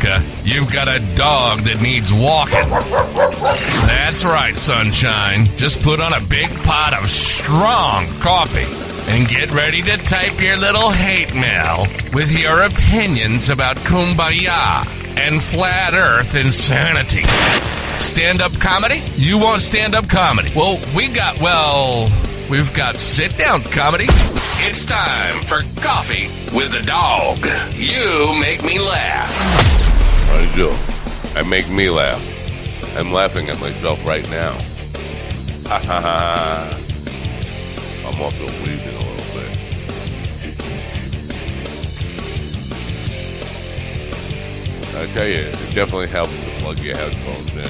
America. You've got a dog that needs walking. That's right, sunshine. Just put on a big pot of strong coffee and get ready to type your little hate mail with your opinions about kumbaya and flat earth insanity. Stand up comedy? You want stand up comedy? Well, we got, well, we've got sit down comedy. It's time for Coffee with a Dog. You make me laugh. I do. I make me laugh. I'm laughing at myself right now. Ha ha ha. I'm also wheezing a little bit. I tell you, it definitely helps to plug your headphones in.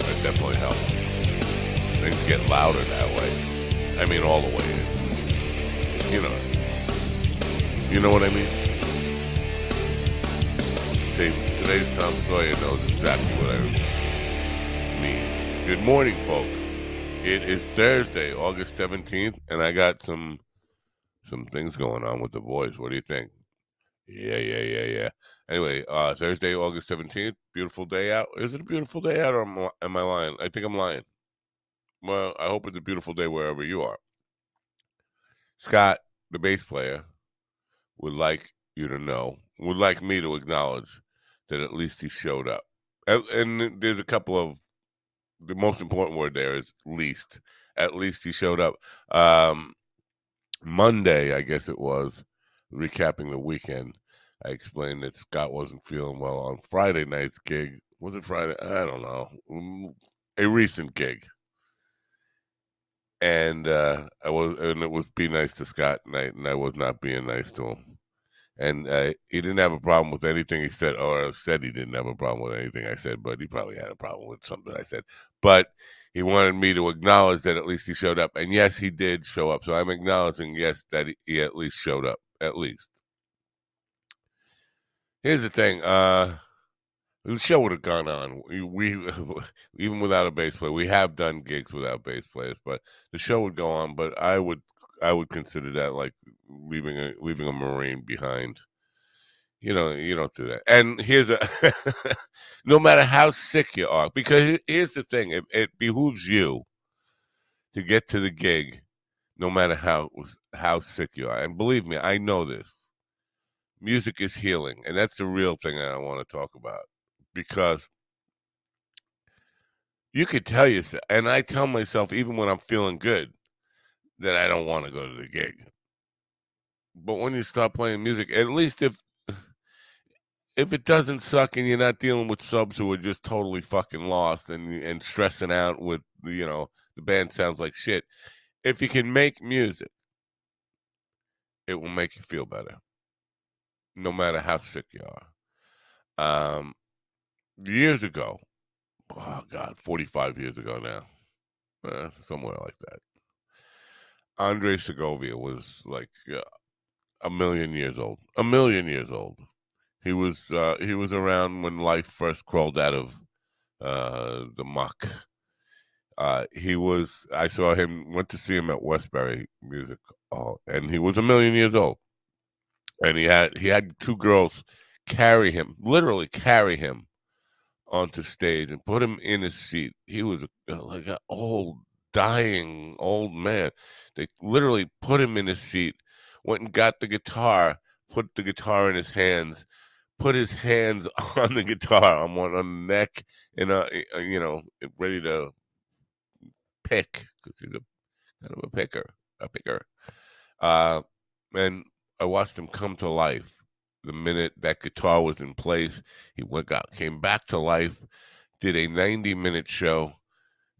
It definitely helps. Things get louder that way. I mean, all the way in. You know. You know what I mean? Today's Tom Sawyer knows exactly what I mean. Good morning, folks. It is Thursday, August 17th, and I got some some things going on with the voice. What do you think? Yeah, yeah, yeah, yeah. Anyway, uh, Thursday, August 17th, beautiful day out. Is it a beautiful day out or am I lying? I think I'm lying. Well, I hope it's a beautiful day wherever you are. Scott, the bass player, would like you to know, would like me to acknowledge that at least he showed up. And, there's a couple of the most important word there is least. At least he showed up. Um, Monday, I guess it was, recapping the weekend. I explained that Scott wasn't feeling well on Friday night's gig. Was it Friday? I don't know. Mm, A recent gig and uh, I was, and it was be nice to Scott night, and I was not being nice to him. And uh, he didn't have a problem with anything he said, or said he didn't have a problem with anything I said, but he probably had a problem with something I said. But he wanted me to acknowledge that at least he showed up, and yes, he did show up. So I'm acknowledging, yes, that he, he at least showed up, at least. Here's the thing. Uh, the show would have gone on. We, we even without a bass player, we have done gigs without bass players, but the show would go on. But I would I would consider that like leaving a leaving a marine behind. You know, you don't do that. And here's a no matter how sick you are, because here's the thing: it, it behooves you to get to the gig, no matter how how sick you are. And believe me, I know this. Music is healing, and that's the real thing that I want to talk about because you could tell yourself, and I tell myself even when I'm feeling good, that I don't want to go to the gig. But when you start playing music, at least if if it doesn't suck and you're not dealing with subs who are just totally fucking lost and and stressing out with you know the band sounds like shit, if you can make music, it will make you feel better, no matter how sick you are. Um, years ago, oh God, 45 years ago now, uh, somewhere like that. Andre Segovia was like uh, a million years old. A million years old. He was uh, he was around when life first crawled out of uh, the muck. Uh, he was. I saw him. Went to see him at Westbury Music Hall, and he was a million years old. And he had he had two girls carry him, literally carry him onto stage and put him in his seat. He was like an old, dying old man. They literally put him in his seat, went and got the guitar, put the guitar in his hands, put his hands on the guitar on one on the neck, and uh, you know, ready to pick because he's a kind of a picker, a picker. Uh, and I watched him come to life. The minute that guitar was in place, he went out, came back to life, did a 90 minute show,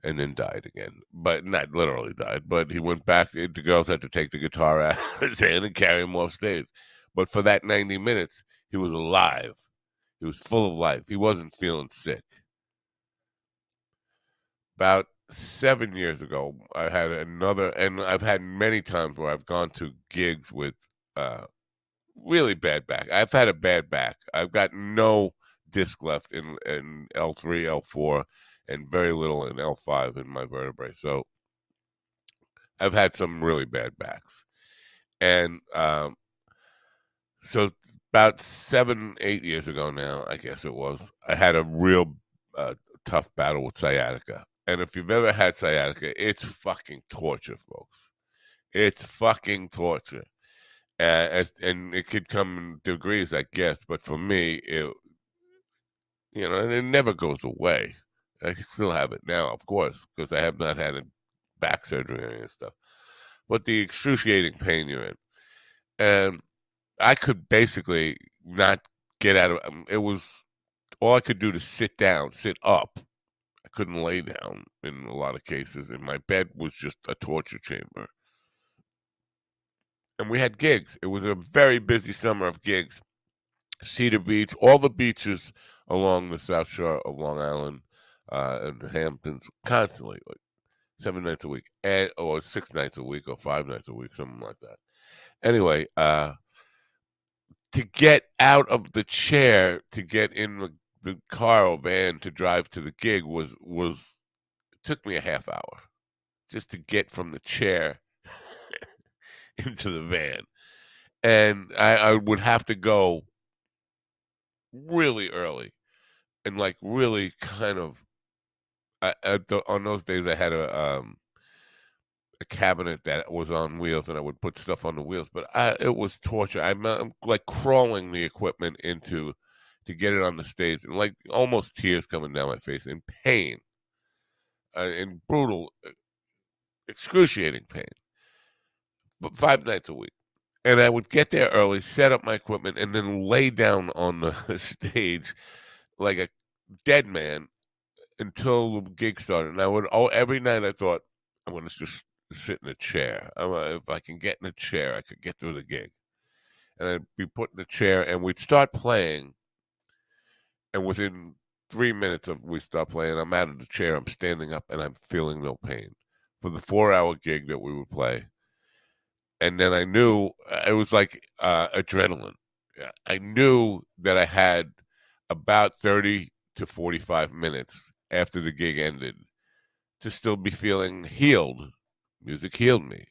and then died again. But not literally died, but he went back. The girls had to take the guitar out of his hand and carry him off stage. But for that 90 minutes, he was alive. He was full of life. He wasn't feeling sick. About seven years ago, I had another, and I've had many times where I've gone to gigs with uh, really bad back. I've had a bad back. I've got no disc left in, in L3, L4, and very little in L5 in my vertebrae. So I've had some really bad backs. And um, so about seven, eight years ago now, I guess it was, I had a real uh, tough battle with sciatica. And if you've ever had sciatica, it's fucking torture, folks. It's fucking torture. Uh, and it could come in degrees, I guess. But for me, it, you know, it never goes away. I still have it now, of course, because I have not had a back surgery or any stuff. But the excruciating pain you're in. And I could basically not get out of um, it was all I could do to sit down, sit up. I couldn't lay down in a lot of cases, and my bed was just a torture chamber. And we had gigs. It was a very busy summer of gigs. Cedar Beach, all the beaches along the south shore of Long Island uh, and Hamptons, constantly, like seven nights a week, and or six nights a week, or five nights a week, something like that. Anyway, uh, to get out of the chair to get in the, the car or van to drive to the gig was was took me a half hour just to get from the chair into the van and I, I would have to go really early and like really kind of I, the, on those days i had a um a cabinet that was on wheels and I would put stuff on the wheels, but I, it was torture. I'm, I'm, like crawling the equipment into to get it on the stage and like almost tears coming down my face in pain, uh, in brutal, uh, excruciating pain. Five nights a week. And I would get there early, set up my equipment, and then lay down on the stage like a dead man until the gig started. And I would, oh, every night I thought, I'm to just sit in a chair. I'm, if I can get in a chair, I could get through the gig. And I'd be put in a chair, and we'd start playing. And within three minutes of we start playing, I'm out of the chair. I'm standing up, and I'm feeling no pain for the four-hour gig that we would play. And then I knew uh, it was like uh, adrenaline. I knew that I had about thirty to forty-five minutes after the gig ended to still be feeling healed Music healed me.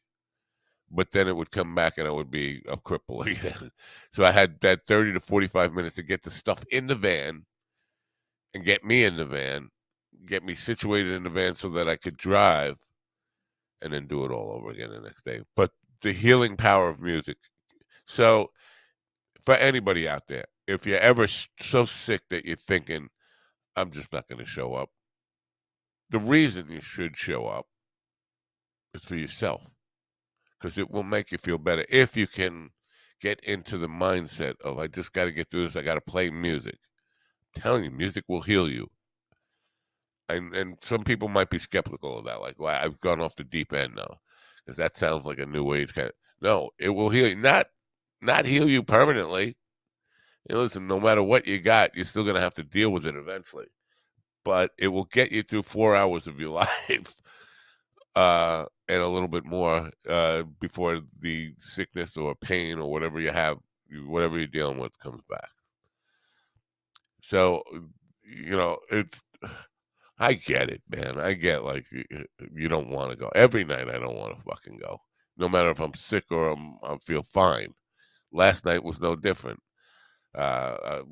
But then it would come back and I would be a cripple again. so I had that 30 to 45 minutes to get the stuff in the van and get me in the van, get me situated in the van so that I could drive and then do it all over again the next day. But the healing power of music. So for anybody out there, if you're ever so sick that you're thinking, I'm just not going to show up, the reason you should show up is for yourself because it will make you feel better if you can get into the mindset of I just got to get through this. I got to play music. I'm telling you, music will heal you. And and some people might be skeptical of that, like, well, I've gone off the deep end now, because that sounds like a new age kind. Of, no, it will heal you, not not heal you permanently. Know, listen, no matter what you got, you're still gonna have to deal with it eventually. But it will get you through four hours of your life uh, and a little bit more uh, before the sickness or pain or whatever you have, whatever you're dealing with, comes back. So, you know, it's. I get it, man. I get like you, you don't want to go every night. I don't want to fucking go, no matter if I'm sick or I'm I feel fine. Last night was no different. Uh, uh,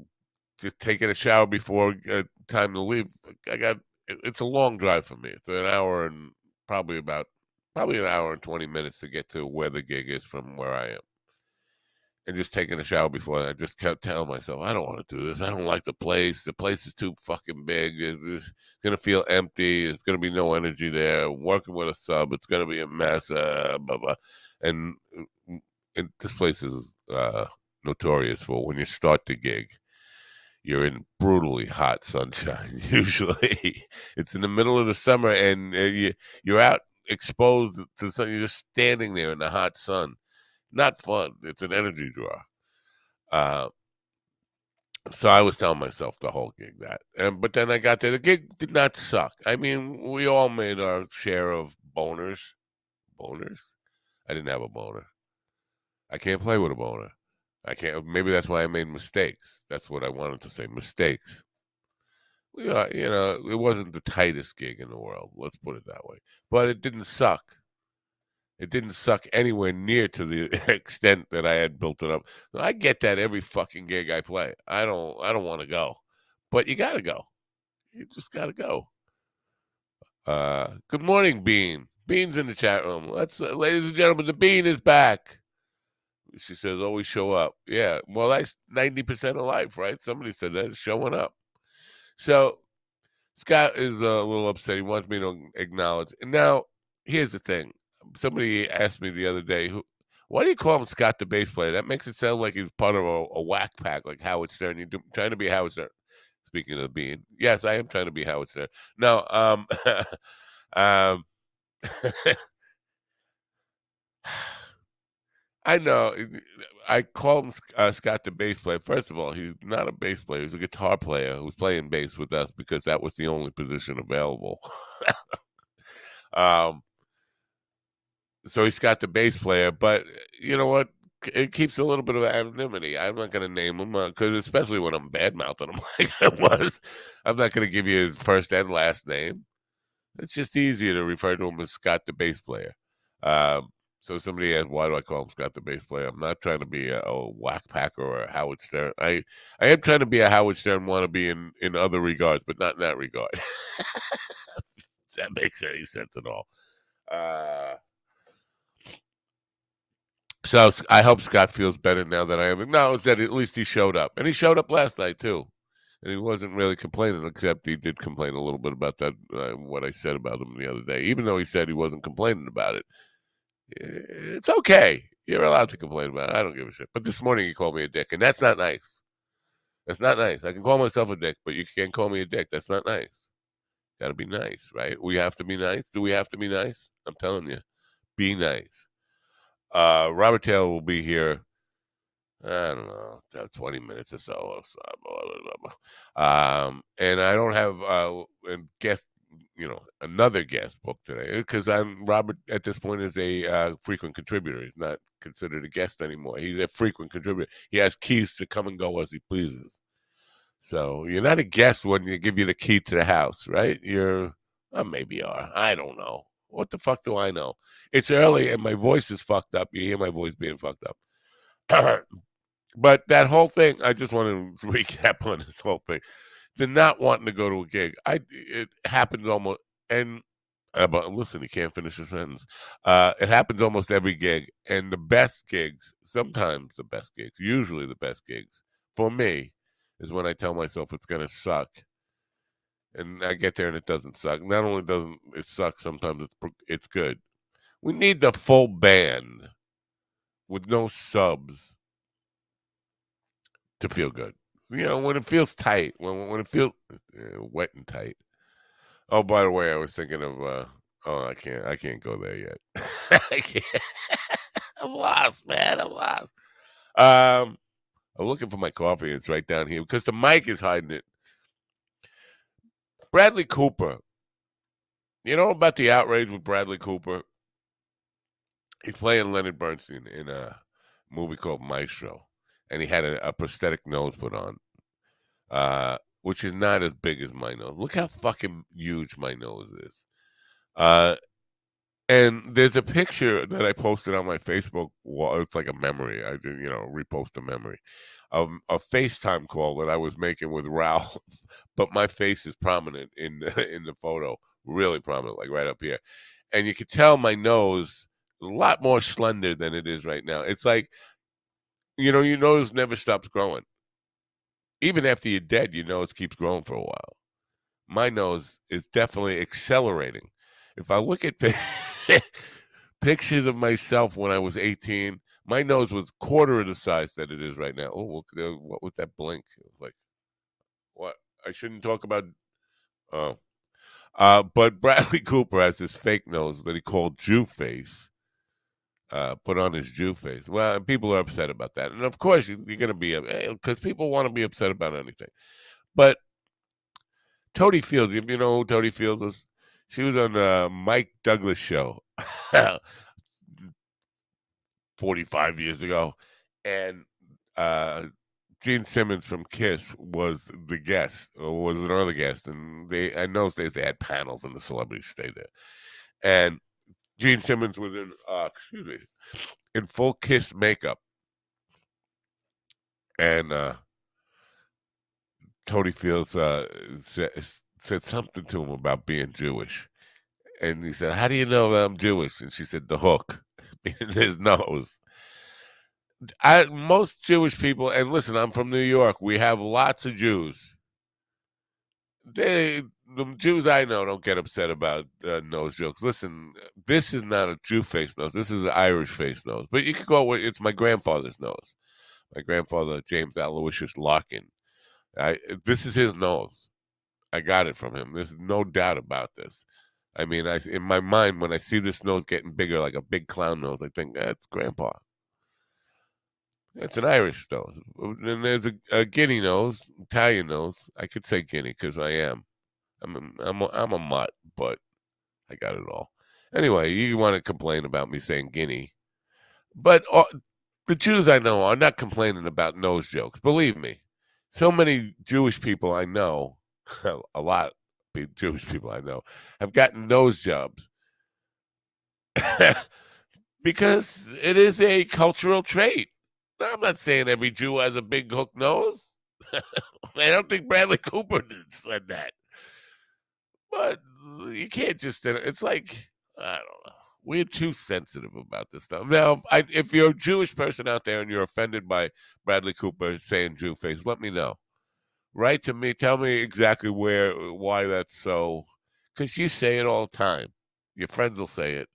just taking a shower before uh, time to leave. I got it's a long drive for me. It's an hour and probably about probably an hour and 20 minutes to get to where the gig is from where I am. And just taking a shower before I just kept telling myself, I don't want to do this. I don't like the place. The place is too fucking big. It's going to feel empty. It's going to be no energy there. Working with a sub, it's going to be a mess. Uh, blah, blah. And, and this place is uh, notorious for when you start the gig. You're in brutally hot sunshine. Usually, it's in the middle of the summer, and uh, you, you're out exposed to the sun. You're just standing there in the hot sun. Not fun. It's an energy draw. Uh, so I was telling myself the whole gig that, and but then I got there. The gig did not suck. I mean, we all made our share of boners. Boners. I didn't have a boner. I can't play with a boner. I can't. Maybe that's why I made mistakes. That's what I wanted to say. Mistakes. We are, you know, it wasn't the tightest gig in the world. Let's put it that way. But it didn't suck. It didn't suck anywhere near to the extent that I had built it up. I get that every fucking gig I play. I don't. I don't want to go, but you got to go. You just got to go. Uh, good morning, Bean. Bean's in the chat room. Let's, uh, ladies and gentlemen, the Bean is back. She says, always show up. Yeah, well, that's 90% of life, right? Somebody said that, showing up. So Scott is a little upset. He wants me to acknowledge. And now, here's the thing. Somebody asked me the other day, who, why do you call him Scott the bass player? That makes it sound like he's part of a, a whack pack, like Howard Stern. You're trying to be Howard Stern. Speaking of being, yes, I am trying to be Howard Stern. No, um, um, I know. I call him uh, Scott the bass player. First of all, he's not a bass player. He's a guitar player who's playing bass with us because that was the only position available. um, so he's got the bass player, but you know what? It keeps a little bit of anonymity. I'm not going to name him because, uh, especially when I'm bad mouthing him like I was, I'm not going to give you his first and last name. It's just easier to refer to him as Scott the bass player. Um, so somebody asked, why do I call him Scott the bass player? I'm not trying to be a, a whack packer or a Howard Stern. I, I am trying to be a Howard Stern wannabe in, in other regards, but not in that regard. that makes any sense at all. Uh, so I hope Scott feels better now that I am acknowledged that at least he showed up. And he showed up last night, too. And he wasn't really complaining, except he did complain a little bit about that, uh, what I said about him the other day, even though he said he wasn't complaining about it it's okay. You're allowed to complain about it. I don't give a shit. But this morning he called me a dick, and that's not nice. That's not nice. I can call myself a dick, but you can't call me a dick. That's not nice. Got to be nice, right? We have to be nice. Do we have to be nice? I'm telling you, be nice. Uh, Robert Taylor will be here. I don't know, 20 minutes or so. Um, and I don't have uh, guest you know another guest book today because I'm Robert at this point is a uh, frequent contributor. He's not considered a guest anymore. He's a frequent contributor. He has keys to come and go as he pleases. So you're not a guest when you give you the key to the house, right? You're well, maybe you are. I don't know. What the fuck do I know? It's early and my voice is fucked up. You hear my voice being fucked up. but that whole thing, I just want to recap on this whole thing the not wanting to go to a gig. I it happens almost and uh, but listen, he can't finish a sentence. Uh, it happens almost every gig, and the best gigs, sometimes the best gigs, usually the best gigs for me, is when I tell myself it's gonna suck, and I get there and it doesn't suck. Not only doesn't it suck, sometimes it's it's good. We need the full band with no subs to feel good you know, when it feels tight, when when it feels uh, wet and tight. Oh, by the way, I was thinking of. uh Oh, I can't. I can't go there yet. I can't. I'm lost, man. I'm lost. Um, I'm looking for my coffee. It's right down here because the mic is hiding it. Bradley Cooper. You know about the outrage with Bradley Cooper? He's playing Leonard Bernstein in a movie called Maestro and he had a, a prosthetic nose put on, uh, which is not as big as my nose. Look how fucking huge my nose is. Uh, and there's a picture that I posted on my Facebook wall. It's like a memory. I did, you know, repost a memory of a FaceTime call that I was making with Ralph, but my face is prominent in the, in the photo, really prominent, like right up here. And you can tell my nose a lot more slender than it is right now. It's like you know, your nose never stops growing. Even after you're dead, your nose keeps growing for a while. My nose is definitely accelerating. If I look at pictures of myself when I was 18, My nose was quarter of the size that it is right now. Oh, what was that blink? It was like, what? I shouldn't talk about. Oh, uh, but Bradley Cooper has this fake nose that he called Jew face. Uh, put on his Jew face. Well, people are upset about that, and of course you, you're going to be because people want to be upset about anything. But Totie Fields, if you know who Totie Fields is, she was on the Mike Douglas show 45 years ago, and uh, Gene Simmons from Kiss was the guest, or was an early guest, and they in those days they had panels and the celebrities stayed there, and Gene Simmons was in uh, excuse me in full Kiss makeup, and uh, Totie Fields uh, said, something to him about being Jewish, and he said, "How do you know that I'm Jewish?" And she said, "The hook in his nose." I, most Jewish people, and listen, I'm from New York. We have lots of Jews. They, the Jews I know, don't get upset about uh, nose jokes. Listen, this is not a Jew face nose. This is an Irish face nose. But you could go with it's my grandfather's nose. My grandfather, James Aloysius Larkin. I, this is his nose. I got it from him. There's no doubt about this. I mean, I in my mind when I see this nose getting bigger, like a big clown nose, I think that's Grandpa. It's an Irish nose. And there's a, a Guinea nose, Italian nose. I could say Guinea because I am. I'm a, I'm a, I'm a mutt, but I got it all. Anyway, you want to complain about me saying Guinea, but uh, the Jews I know are not complaining about nose jokes. Believe me, so many Jewish people I know, a lot of Jewish people I know, have gotten nose jobs because it is a cultural trait. I'm not saying every Jew has a big hook nose. I don't think Bradley Cooper said that. But you can't just, uh, it's like, I don't know. We're too sensitive about this stuff. Now, I, if you're a Jewish person out there and you're offended by Bradley Cooper saying Jew face, let me know. Write to me. Tell me exactly where, why that's so. Because you say it all the time. Your friends will say it.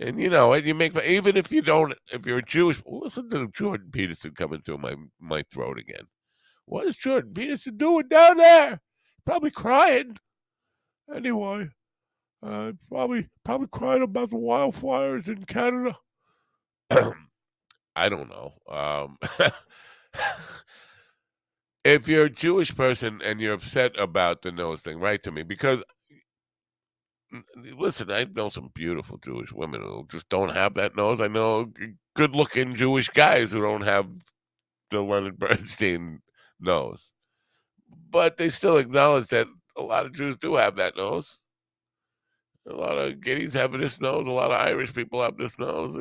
And you know, and you make even if you don't, if you're a Jewish, listen to Jordan Peterson coming through my my throat again. What is Jordan Peterson doing down there? Probably crying. Anyway, uh, probably probably crying about the wildfires in Canada. I don't know. Um, if you're a Jewish person and you're upset about the nose thing, write to me because listen, I know some beautiful Jewish women who just don't have that nose. I know good looking Jewish guys who don't have the Leonard Bernstein nose. But they still acknowledge that a lot of Jews do have that nose. A lot of Guineas have this nose. A lot of Irish people have this nose.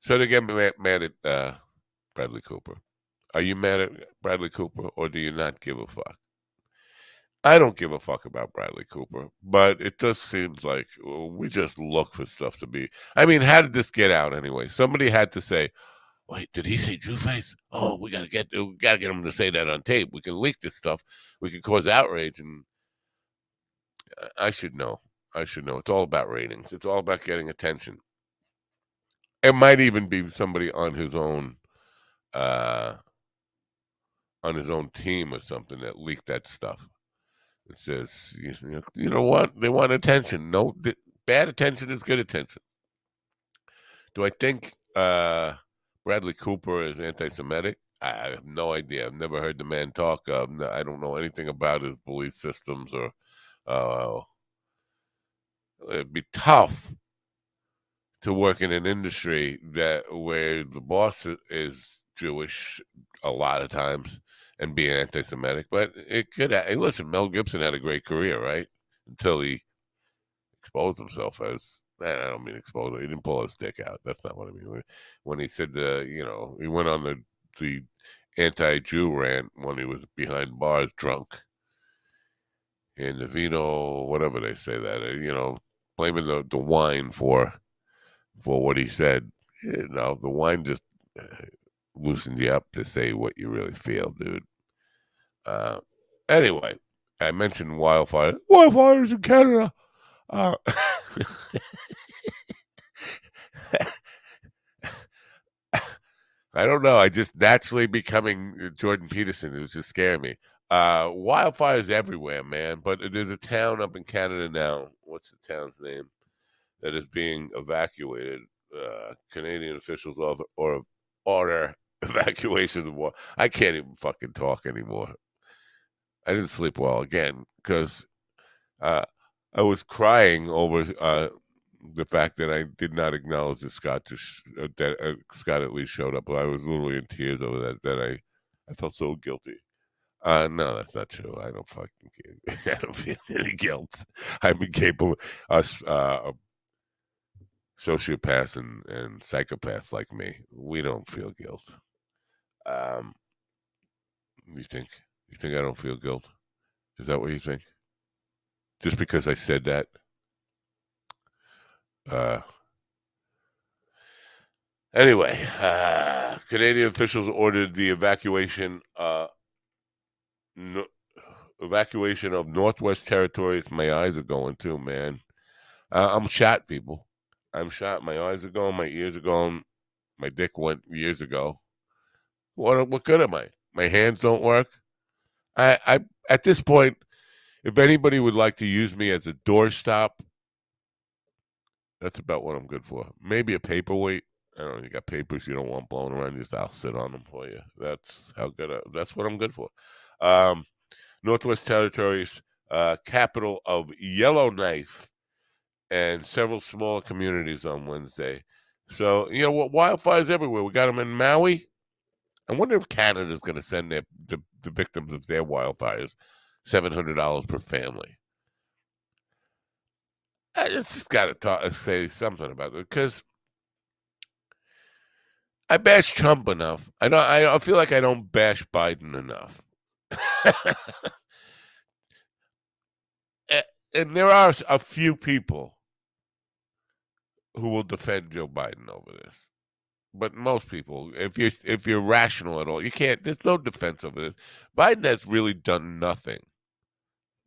So they get mad at uh, Bradley Cooper. Are you mad at Bradley Cooper or do you not give a fuck? I don't give a fuck about Bradley Cooper, but it just seems like we just look for stuff to be. I mean, how did this get out anyway? Somebody had to say, "Wait, did he say Jew face? Oh, we gotta get we gotta get him to say that on tape. We can leak this stuff. We can cause outrage." And I should know. I should know. It's all about ratings. It's all about getting attention. It might even be somebody on his own, uh, on his own team or something that leaked that stuff. It says, you know, what? They want attention. No, bad attention is good attention. Do I think uh, Bradley Cooper is anti-Semitic? I have no idea. I've never heard the man talk. Um, I don't know anything about his belief systems or. Uh, it'd be tough to work in an industry that where the boss is Jewish a lot of times and being anti-Semitic, but it could. Hey, listen, Mel Gibson had a great career, right? Until he exposed himself as. I don't mean exposed. He didn't pull his dick out. That's not what I mean. When he said, uh, you know, he went on the the anti-Jew rant when he was behind bars, drunk, in the vino, whatever they say that, uh, you know, blaming the the wine for for what he said. You know, the wine just loosened you up to say what you really feel, dude. Uh, anyway, I mentioned wildfire. Wildfires in Canada. Uh, I don't know. I just naturally becoming uh, Jordan Peterson. It was just scaring me. Uh, wildfires everywhere, man. But there's a town up in Canada now. What's the town's name? That is being evacuated. Uh, Canadian officials or, or order evacuation of war. I can't even fucking talk anymore. I didn't sleep well again because uh, I was crying over uh, the fact that I did not acknowledge that Scott just uh, that uh, Scott at least showed up. I was literally in tears over that. That I I felt so guilty. Uh, no, that's not true. I don't fucking I don't feel any guilt. I'm incapable. Us uh, sociopaths and, and psychopaths like me, we don't feel guilt. Um, you think you think I don't feel guilt? Is that what you think? Just because I said that? Uh, anyway, uh, Canadian officials ordered the evacuation uh, no, evacuation of Northwest Territories. My eyes are going too, man. Uh, I'm shot, people. I'm shot. My eyes are going. My ears are going. My dick went years ago. What what good am I? My hands don't work. I I at this point, if anybody would like to use me as a doorstop, that's about what I'm good for. Maybe a paperweight. I don't know. You got papers you don't want blown around. Just I'll sit on them for you. That's how good. I, that's what I'm good for. Um, Northwest Territories, uh, capital of Yellowknife, and several small communities on Wednesday. So you know what wildfires everywhere. We got them in Maui. I wonder if Canada is going to send their the, the victims of their wildfires seven hundred dollars per family. I just got to talk, uh, say something about it because I bash Trump enough. I don't. I feel like I don't bash Biden enough. and there are a few people who will defend Joe Biden over this but most people, if you if you're rational at all, you can't. There's no defense of it. Biden has really done nothing.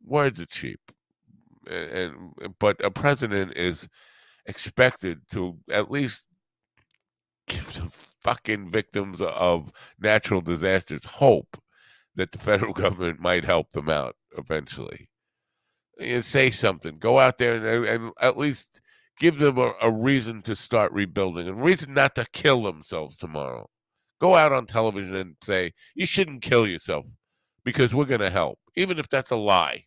Words are cheap, and, and but a president is expected to at least give the fucking victims of natural disasters hope that the federal government might help them out eventually. You say something. Go out there and, and at least give them a, a reason to start rebuilding, a reason not to kill themselves tomorrow. Go out on television and say, you shouldn't kill yourself because we're going to help, even if that's a lie.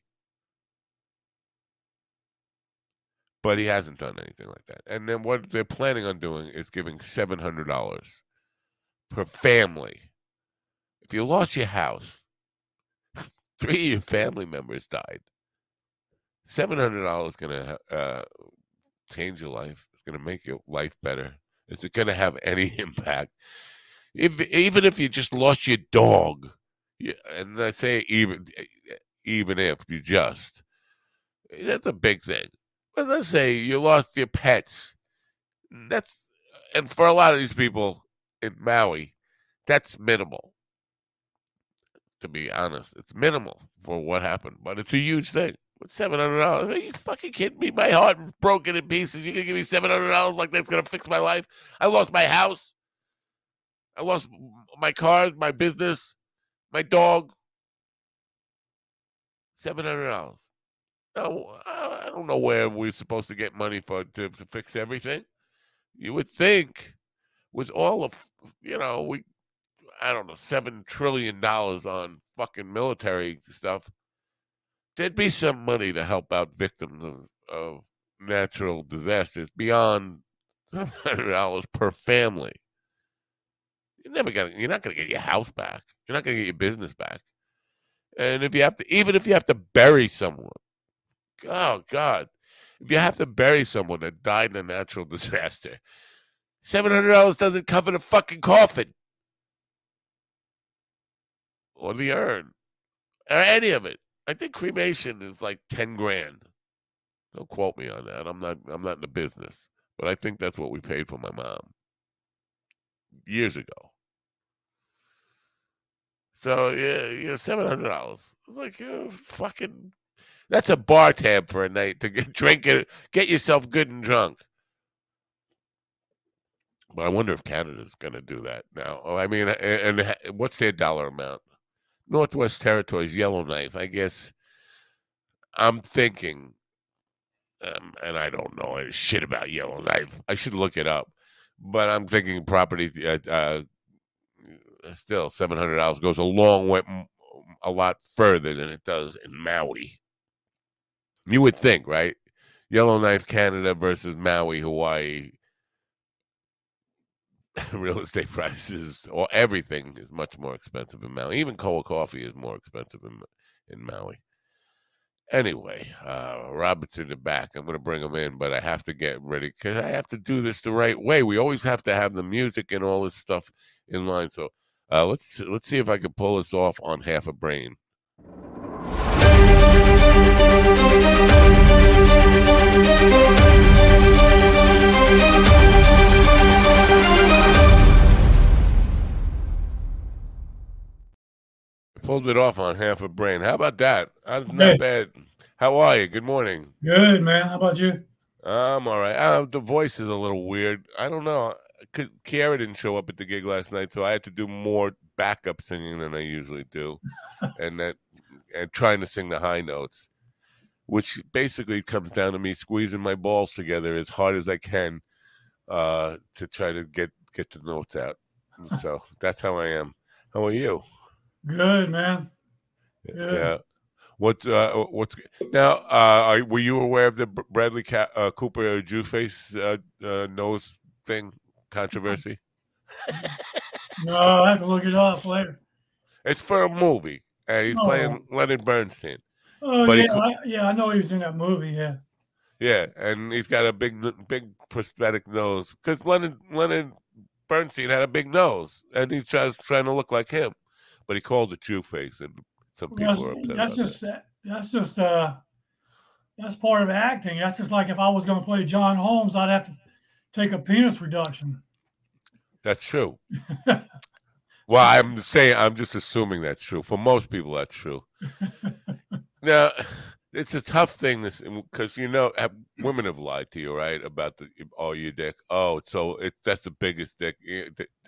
But he hasn't done anything like that. And then what they're planning on doing is giving $700 per family. If you lost your house, three of your family members died. $700 is going to uh, change your life. It's going to make your life better. Is it going to have any impact? If even if you just lost your dog, and I say even even if you just, that's a big thing. But let's say you lost your pets. That's and for a lot of these people in Maui, that's minimal. To be honest, it's minimal for what happened, but it's a huge thing. With seven hundred dollars? Are you fucking kidding me? My heart broken in pieces. You gonna give me seven hundred dollars like that's gonna fix my life? I lost my house. I lost my cars, my business, my dog. Seven hundred dollars. No, I don't know where we're supposed to get money for to, to fix everything. You would think, with all of you know, we I don't know, seven trillion dollars on fucking military stuff there'd be some money to help out victims of, of natural disasters beyond hundred dollars per family. You're never gonna you're not gonna get your house back. You're not gonna get your business back. And if you have to even if you have to bury someone, oh God. If you have to bury someone that died in a natural disaster, seven hundred dollars doesn't cover the fucking coffin. Or the urn. Or any of it. I think cremation is like ten grand. Don't quote me on that. I'm not. I'm not in the business, but I think that's what we paid for my mom years ago. So yeah, yeah, seven hundred dollars. It's like you fucking. That's a bar tab for a night to get it, get yourself good and drunk. But I wonder if Canada's going to do that now. Oh, I mean, and, and what's their dollar amount? Northwest Territories, Yellowknife. I guess I'm thinking, um, and I don't know shit about Yellowknife. I should look it up. But I'm thinking property, uh, uh, still seven hundred dollars goes a long way, a lot further than it does in Maui. You would think, right? Yellowknife, Canada versus Maui, Hawaii. Real estate prices or everything is much more expensive in Maui. Even cold coffee is more expensive in in Maui. Anyway, uh, Robert's in the back. I'm going to bring him in, but I have to get ready because I have to do this the right way. We always have to have the music and all this stuff in line. So uh, let's let's see if I can pull this off on half a brain. Pulled it off on half a brain. How about that? That's not Okay. bad. How are you? Good morning. Good, man. How about you? I'm all right. Uh, the voice is a little weird. I don't know. Cause Kiara didn't show up at the gig last night, so I had to do more backup singing than I usually do, and that and trying to sing the high notes, which basically comes down to me squeezing my balls together as hard as I can uh, to try to get get the notes out. So that's how I am. How are you? Good, man. Good. Yeah. What uh, what's now? Uh, are, were you aware of the Bradley Ca- uh, Cooper Jew face uh, uh, nose thing controversy? No, I have to look it up later. It's for a movie, and he's Oh. playing Leonard Bernstein. Oh But yeah, I, yeah. I know he was in that movie. Yeah. Yeah, and he's got a big, big prosthetic nose because Leonard Leonard Bernstein had a big nose, and he's tries, trying to look like him, but he called it Jew face, and some people That's, are upset. that's just that's just uh that's part of acting. That's just like if I was going to play John Holmes, I'd have to take a penis reduction. That's true. well, I'm saying I'm just assuming that's true. For most people, that's true. now, it's a tough thing this because you know women have lied to you, right? About the oh your dick. Oh, so it that's the biggest dick.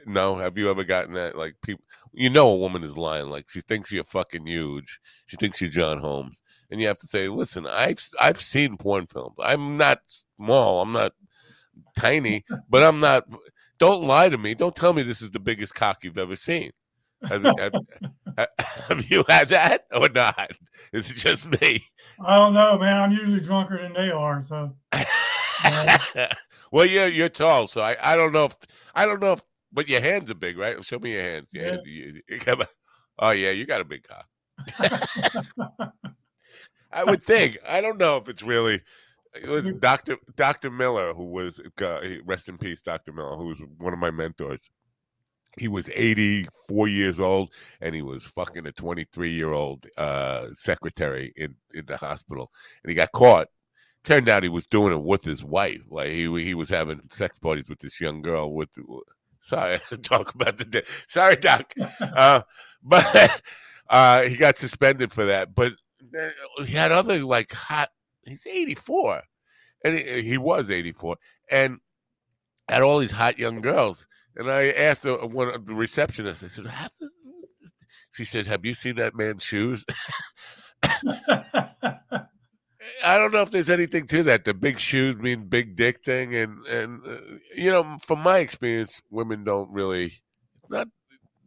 No, have you ever gotten that? Like people, you know, a woman is lying. Like she thinks you're fucking huge. She thinks you're John Holmes, and you have to say, listen, I've I've seen porn films. I'm not small. I'm not tiny, but I'm not. Don't lie to me. Don't tell me this is the biggest cock you've ever seen. Have, have, have you had that or not? Is it just me? I don't know, man. I'm usually drunker than they are. So well, you're you're tall, so I, I don't know if I don't know if, but your hands are big, right? Show me your hands. Your Yeah. hands- you- you oh yeah, you got a big cock. I would think. I don't know if it's really. It was Doctor Doctor Miller, who was uh, rest in peace, Doctor Miller, who was one of my mentors. He was 84 years old, and he was fucking a 23 year old uh, secretary in in the hospital, and he got caught. Turned out he was doing it with his wife. Like he he was having sex parties with this young girl. With sorry, talk about the day. Sorry, Doc. Uh, but uh, he got suspended for that. But uh, he had other like hot. He's 84, and he, he was 84, and had all these hot young girls. And I asked the, one of the receptionists. I said, the-" "She said, have you seen that man's shoes?" I don't know if there's anything to that. The big shoes mean big dick thing, and and uh, you know, from my experience, women don't really not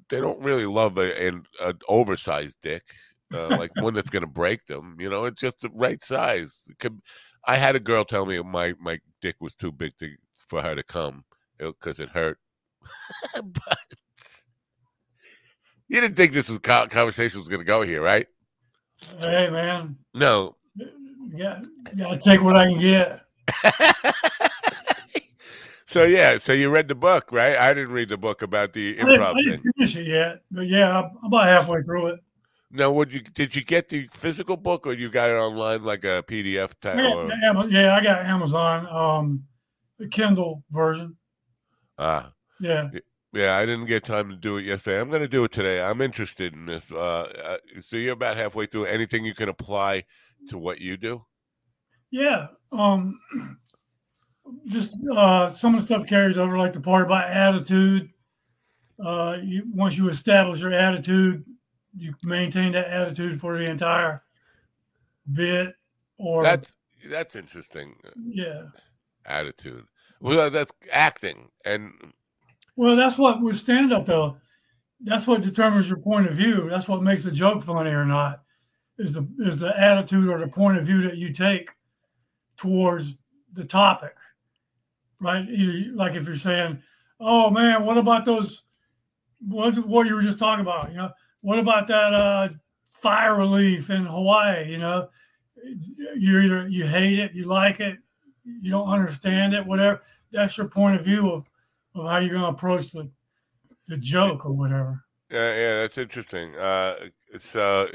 they don't really love a, an, an oversized dick, uh, like one that's going to break them. You know, it's just the right size. Could, I had a girl tell me my my dick was too big to for her to come because it hurt. but you didn't think this was conversation was going to go here, right? hey, man. No. Yeah, gotta take what I can get. so yeah, so you read the book, right? I didn't read the book about the I didn't, I didn't finish it yet, but yeah, I'm about halfway through it. Now, would you did you get the physical book or you got it online like a PDF type? Yeah, Or, yeah, I got Amazon, um, the Kindle version. ah, Yeah, yeah, I didn't get time to do it yesterday. I'm going to do it today. I'm interested in this. Uh, uh, so you're about halfway through. Anything you can apply to what you do? yeah. Um, just uh, some of the stuff carries over, like the part about attitude. Uh, you, once you establish your attitude, you maintain that attitude for the entire bit. Or That's that's interesting. yeah, Attitude. Well, that's acting, and well, that's what with stand up though. That's what determines your point of view. That's what makes a joke funny or not. Is the is the attitude or the point of view that you take towards the topic, right? Either, like if you're saying, "Oh man, what about those? What what you were just talking about? You know, what about that uh, fire relief in Hawaii? You know, you either you hate it, you like it, you don't understand it, whatever. That's your point of view of, of how you're going to approach the the joke or whatever. Yeah, yeah, that's interesting. Uh, it's uh,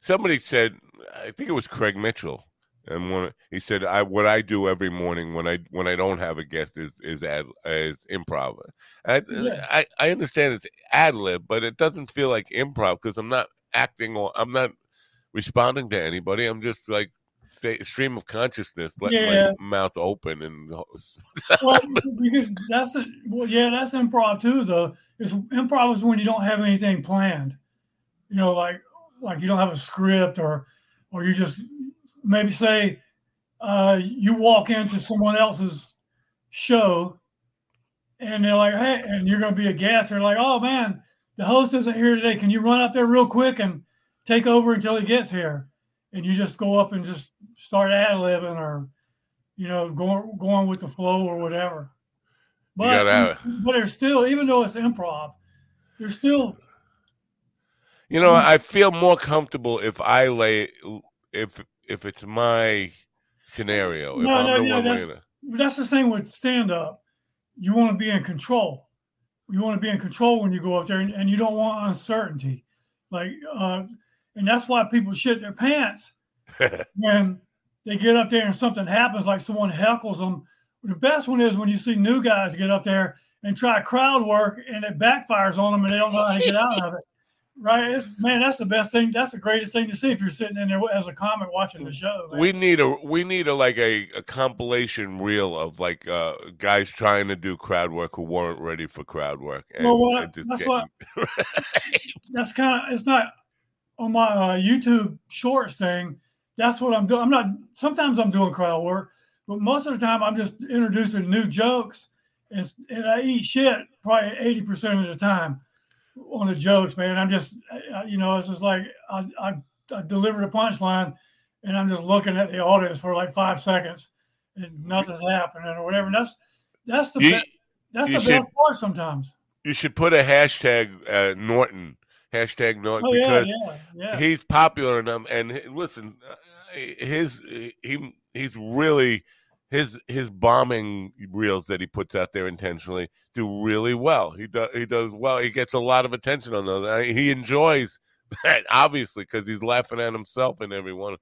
somebody said, I think it was Craig Mitchell, and one he said, "I what I do every morning when I when I don't have a guest is is ad is improv." I Yeah. I, I understand it's ad lib, but it doesn't feel like improv because I'm not acting or I'm not responding to anybody. I'm just like sta- stream of consciousness, let Yeah. my mouth open and well, could, that's the well, yeah, that's improv too. Though it's improv is when you don't have anything planned. You know, like like you don't have a script or or you just maybe say uh, you walk into someone else's show and they're like, hey, and you're going to be a guest. They're like, oh man, the host isn't here today. Can you run up there real quick and take over until he gets here? And you just go up and just start ad libbing or you know, going going with the flow or whatever. But have- but there's still, even though it's improv, there's still You know, I feel more comfortable if I lay if if it's my scenario. If No, I'm no, the yeah, one that's- that's the same with stand up. You want to be in control. You want to be in control when you go up there, and, and you don't want uncertainty. Like, uh, and that's why people shit their pants when they get up there and something happens, like someone heckles them. The best one is when you see new guys get up there and try crowd work, and it backfires on them, and they don't know how to get out of it. Right? It's, man, that's the best thing. That's the greatest thing to see if you're sitting in there as a comic watching the show. man. We need a we need a like a, a compilation reel of like uh guys trying to do crowd work who weren't ready for crowd work. And, Well, what- and that's getting- what- that's kind of it's not on my uh, YouTube shorts thing. That's what I'm doing. I'm not. Sometimes I'm doing crowd work, but most of the time I'm just introducing new jokes, and, and I eat shit probably eighty percent of the time on the jokes, man. I'm just, I- you know, it's just like I, I, I deliver the punchline, and I'm just looking at the audience for like five seconds, and nothing's happening or whatever. And that's that's the You- that's the should- best part sometimes. you should put a hashtag uh, Norton hashtag Norton Oh because yeah, yeah. he's popular enough. And listen, uh, his he he's really his his bombing reels that he puts out there intentionally do really well. He does he does well. He gets a lot of attention on those. Uh, He enjoys that obviously because he's laughing at himself and everyone.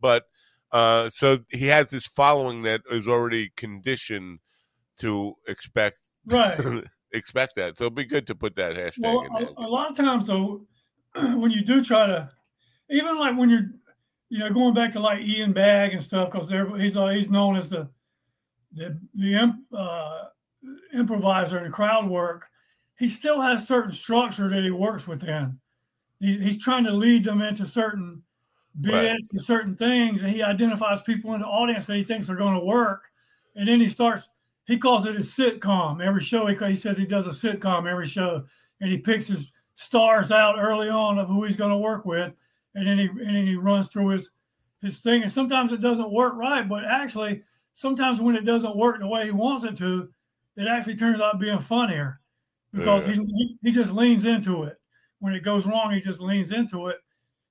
But uh, so he has this following that is already conditioned to expect right. expect that. So it'd be good to put that hashtag Well, in there. a, a lot of times though, when you do try to, even like when you're, you know, going back to like Ian Bagg and stuff, because he's uh, he's known as the the the imp, uh, improviser and crowd work. He still has certain structure that he works within. He, he's trying to lead them into certain bits Right. and certain things, and he identifies people in the audience that he thinks are going to work, and then he starts. He calls it his sitcom. Every show he, he says he does a sitcom every show, and he picks his stars out early on of who he's going to work with, and then he and then he runs through his his thing. And sometimes it doesn't work right, but actually, sometimes when it doesn't work the way he wants it to, it actually turns out being funnier because he, he he just leans into it. When it goes wrong, he just leans into it.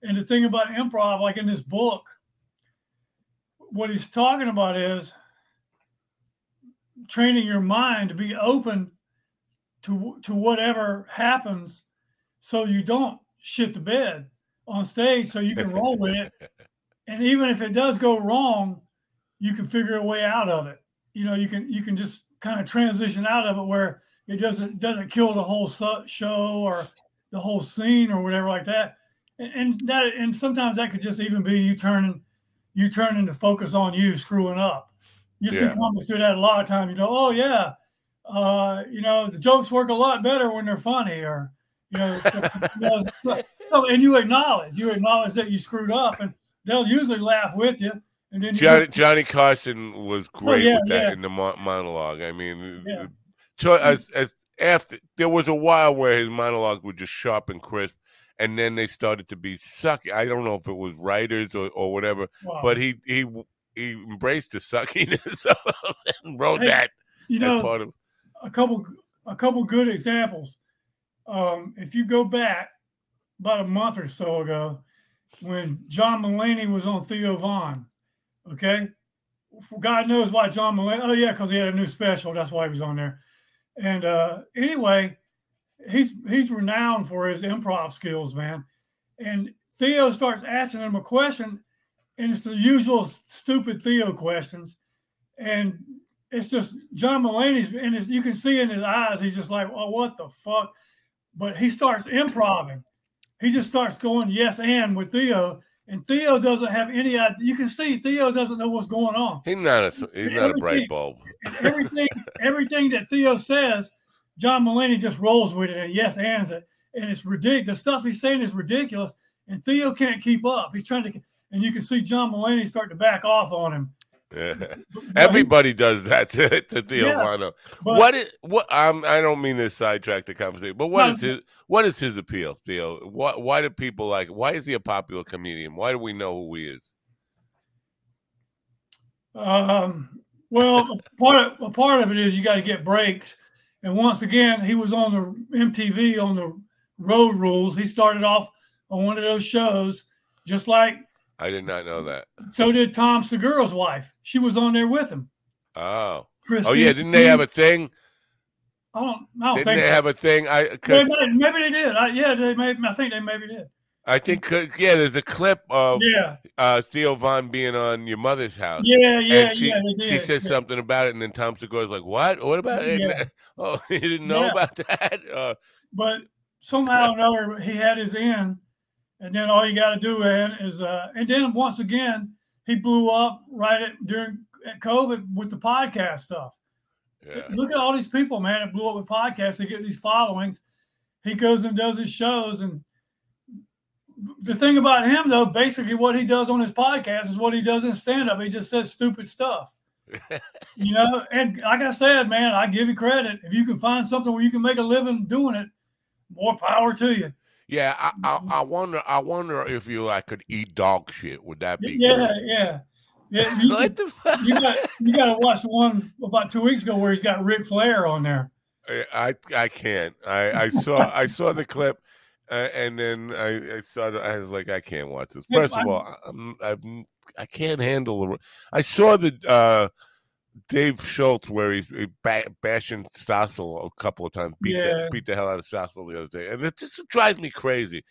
And the thing about improv, like in this book, what he's talking about is training your mind to be open to to whatever happens so you don't shit the bed on stage so you can roll with it. And even if it does go wrong you can figure a way out of it. You know you can you can just kind of transition out of it where it doesn't doesn't kill the whole su- show or the whole scene or whatever like that. And, and that and sometimes that could just even be you turning you turning to focus on you screwing up You see Yeah. comics do that a lot of times. You know, oh yeah, uh, you know the jokes work a lot better when they're funny, or you know, you know, so- so- and you acknowledge you acknowledge that you screwed up, and they'll usually laugh with you. And then you Johnny, Johnny Carson was great Oh, yeah, with that yeah. in the mo- monologue. I mean, Yeah. cho- as, as after there was a while where his monologues were just sharp and crisp, and then they started to be sucky. I don't know if it was writers or, or whatever, wow. but he he he embraced the suckiness and wrote Hey, that you know, part of. a couple a couple good examples. Um, if you go back about a month or so ago, when John Mulaney was on Theo Von, okay, For God knows why John Mulaney. Oh yeah, because he had a new special. That's why he was on there. And uh, anyway, he's he's renowned for his improv skills, man. And Theo starts asking him a question, and it's the usual stupid Theo questions. And it's just John Mulaney's, and you can see in his eyes, he's just like, "Oh, what the fuck?" But he starts improvising. He just starts going yes and with Theo, and Theo doesn't have any idea. You can see Theo doesn't know what's going on. He's not a he's not a bright bulb. Everything, everything that Theo says, John Mulaney just rolls with it and yes ands it, and it's ridiculous. The stuff he's saying is ridiculous, and Theo can't keep up. He's trying to, and you can see John Mulaney start to back off on him. Yeah. But he- Everybody does that to, to Theo Yeah, but- what is what? Um, I don't mean to sidetrack the conversation, but what No, is his what is his appeal, Theo? What why do people like? Why is he a popular comedian? Why do we know who he is? Um, well, a part of, a part of it is you got to get breaks. And once again, he was on the MTV on the Road Rules. He started off on one of those shows, just like I did not know that. so did Tom Segura's wife. She was on there with him. Oh, Christine, oh yeah, didn't they have a thing? I don't, I don't Didn't think they so. have a thing? I might- maybe they did. I, yeah, they maybe. I think they maybe did. I think yeah, there's a clip of Yeah, uh, Theo Von being on your mother's house. yeah, yeah, and she, yeah. She said yeah. something about it, and then Tom Segura's like, "What? What about it?" Yeah. Oh, you didn't know about that? Uh, but somehow or another he had his end, and then all you got to do man, is uh, and then once again he blew up right at, during at COVID with the podcast stuff. yeah. Look at all these people, man, that blew up with podcasts. They get these followings. He goes and does his shows, and the thing about him though, basically what he does on his podcast is what he does in stand up. He just says stupid stuff. you know, and like I said, man, I give you credit. If you can find something where you can make a living doing it, more power to you. Yeah, I, Mm-hmm. I, I wonder. I wonder if you like could eat dog shit. Would that be? Yeah, good? yeah. Yeah, you, the you got you got to watch one about two weeks ago where he's got Ric Flair on there. I I can't. I I saw I saw the clip, uh, and then I I started. I was like, I can't watch this. First of all, I'm, I've I can't handle the. I saw the uh, Dave Schultz where he's he ba- bashing Stossel a couple of times. Beat Yeah. the, beat the hell out of Stossel the other day, and it just drives me crazy.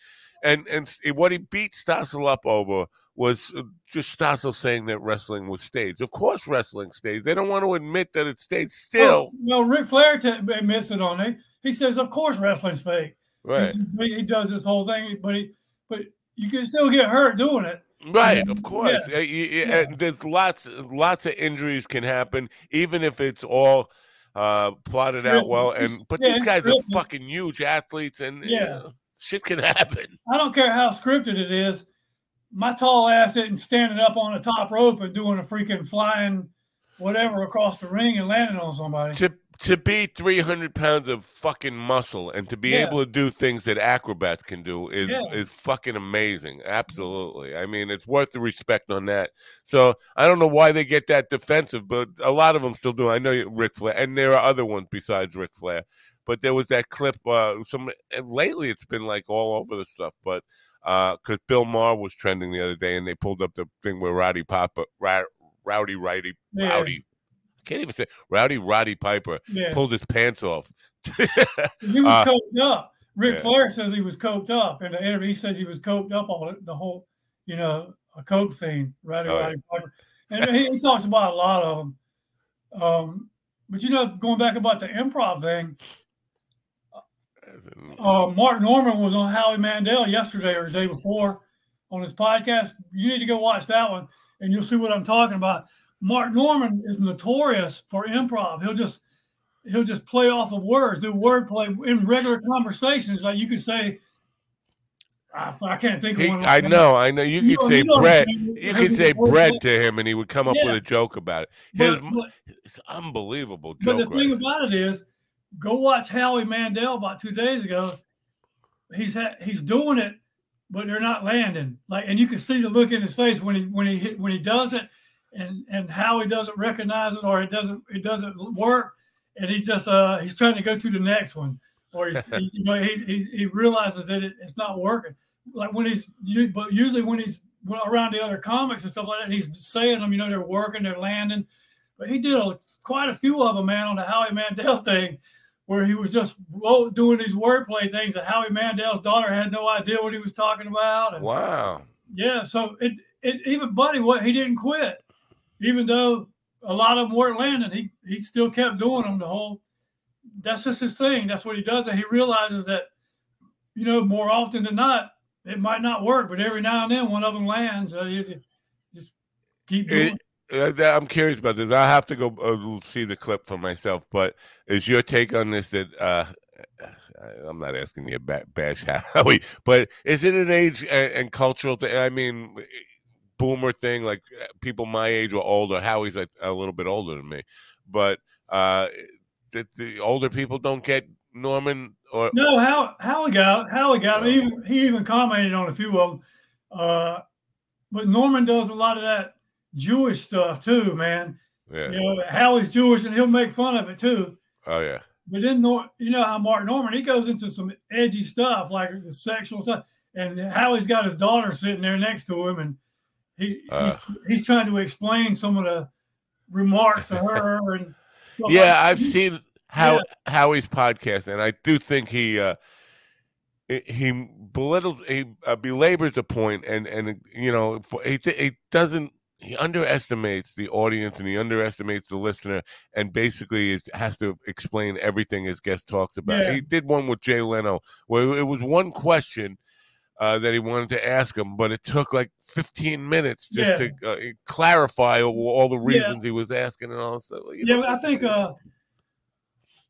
And and what he beat Stossel up over was uh, just Stossel saying that wrestling was staged. Of course, wrestling staged. They don't want to admit that it's staged. Still, well, well Ric Flair t- admits it on it. He says, "Of course, wrestling's fake." right. He, he does this whole thing, but he, but you can still get hurt doing it. Right, of course. Uh, y- y- yeah. there's lots, lots of injuries can happen, even if it's all uh, plotted out well. And but yeah, these guys are fucking huge athletes, and you Yeah. know, shit can happen. I don't care how scripted it is. My tall ass isn't standing up on the top rope and doing a freaking flying whatever across the ring and landing on somebody. To to be 300 pounds of fucking muscle and to be Yeah. able to do things that acrobats can do is Yeah. is fucking amazing. Absolutely. I mean, it's worth the respect on that. So I don't know why they get that defensive, but a lot of them still do. I know Ric Flair, and there are other ones besides Ric Flair. But there was that clip. Uh, some lately, it's been like all over the stuff. But because Bill Maher was trending the other day, and they pulled up the thing where Rowdy Papa, Ra- Rowdy, Rowdy, Yeah. Rowdy. I can't even say Rowdy Roddy Piper Yeah, pulled his pants off. he was uh, coked up. Rick yeah. Flair says he was coked up in the interview. He says he was coked up all the, the whole, you know, a coke fiend, Roddy Oh, yeah. Roddy Piper. And he, he talks about a lot of them. Um, but you know, going back about the improv thing, uh, Mark Normand was on Howie Mandel yesterday or the day before on his podcast. You need to go watch that one, and you'll see what I'm talking about. Mark Normand is notorious for improv. He'll just he'll just play off of words, do wordplay in regular conversations. Like you could say, I, I can't think of He, one. I know, I know. You, You could know- say you know bread. You could say bread to him, and he would come up Yeah. with a joke about it. His, But, but, it's unbelievable but the thing writer. about it is, go watch Howie Mandel about two days ago. He's ha- he's doing it, but they're not landing. Like, and you can see the look in his face when he when he hit, when he does it, and and Howie doesn't recognize it or it doesn't it doesn't work, and he's just uh he's trying to go to the next one, or he's, he, you know he, he he realizes that it, it's not working. Like when he's but usually when he's around the other comics and stuff like that, he's saying them. You know, they're working, they're landing. But he did a, quite a few of them, man, on the Howie Mandel thing, where he was just doing these wordplay things. And Howie Mandel's daughter had no idea what he was talking about. And Wow. yeah, so it, it even Buddy, what he didn't quit, even though a lot of them weren't landing. He he still kept doing them the whole. That's just his thing. That's what he does, and he realizes that, you know, more often than not, it might not work, but every now and then one of them lands. Uh, just- keep doing. It- uh, I'm curious about this. I have to go uh, see the clip for myself. But is your take on this that uh, I'm not asking you to ba- bash Howie, but is it an age and, and cultural thing? I mean, boomer thing, like uh, people my age or older. Howie's like a little bit older than me, but uh, that the older people don't get Normand or No, how Howie got Howie got. He even, he even commented on a few of them. Uh, but Normand does a lot of that Jewish stuff too, man. yeah. You know, Howie's Jewish and he'll make fun of it too. Oh yeah. But then Nor- you know how Mark Normand he goes into some edgy stuff like the sexual stuff, and Howie's got his daughter sitting there next to him, and he Uh. he's, he's trying to explain some of the remarks to her and like Yeah, that. I've seen how Howie's podcast, and I do think he uh, he- belittles, he uh, belabors the point, and and you know for, he he doesn't he underestimates the audience and he underestimates the listener, and basically is, has to explain everything his guest talks about. Yeah. He did one with Jay Leno where it was one question. Uh, that he wanted to ask him, but it took like 15 minutes just Yeah. to uh, clarify all, all the Yeah. reasons he was asking and all stuff. You Yeah, know, but I think uh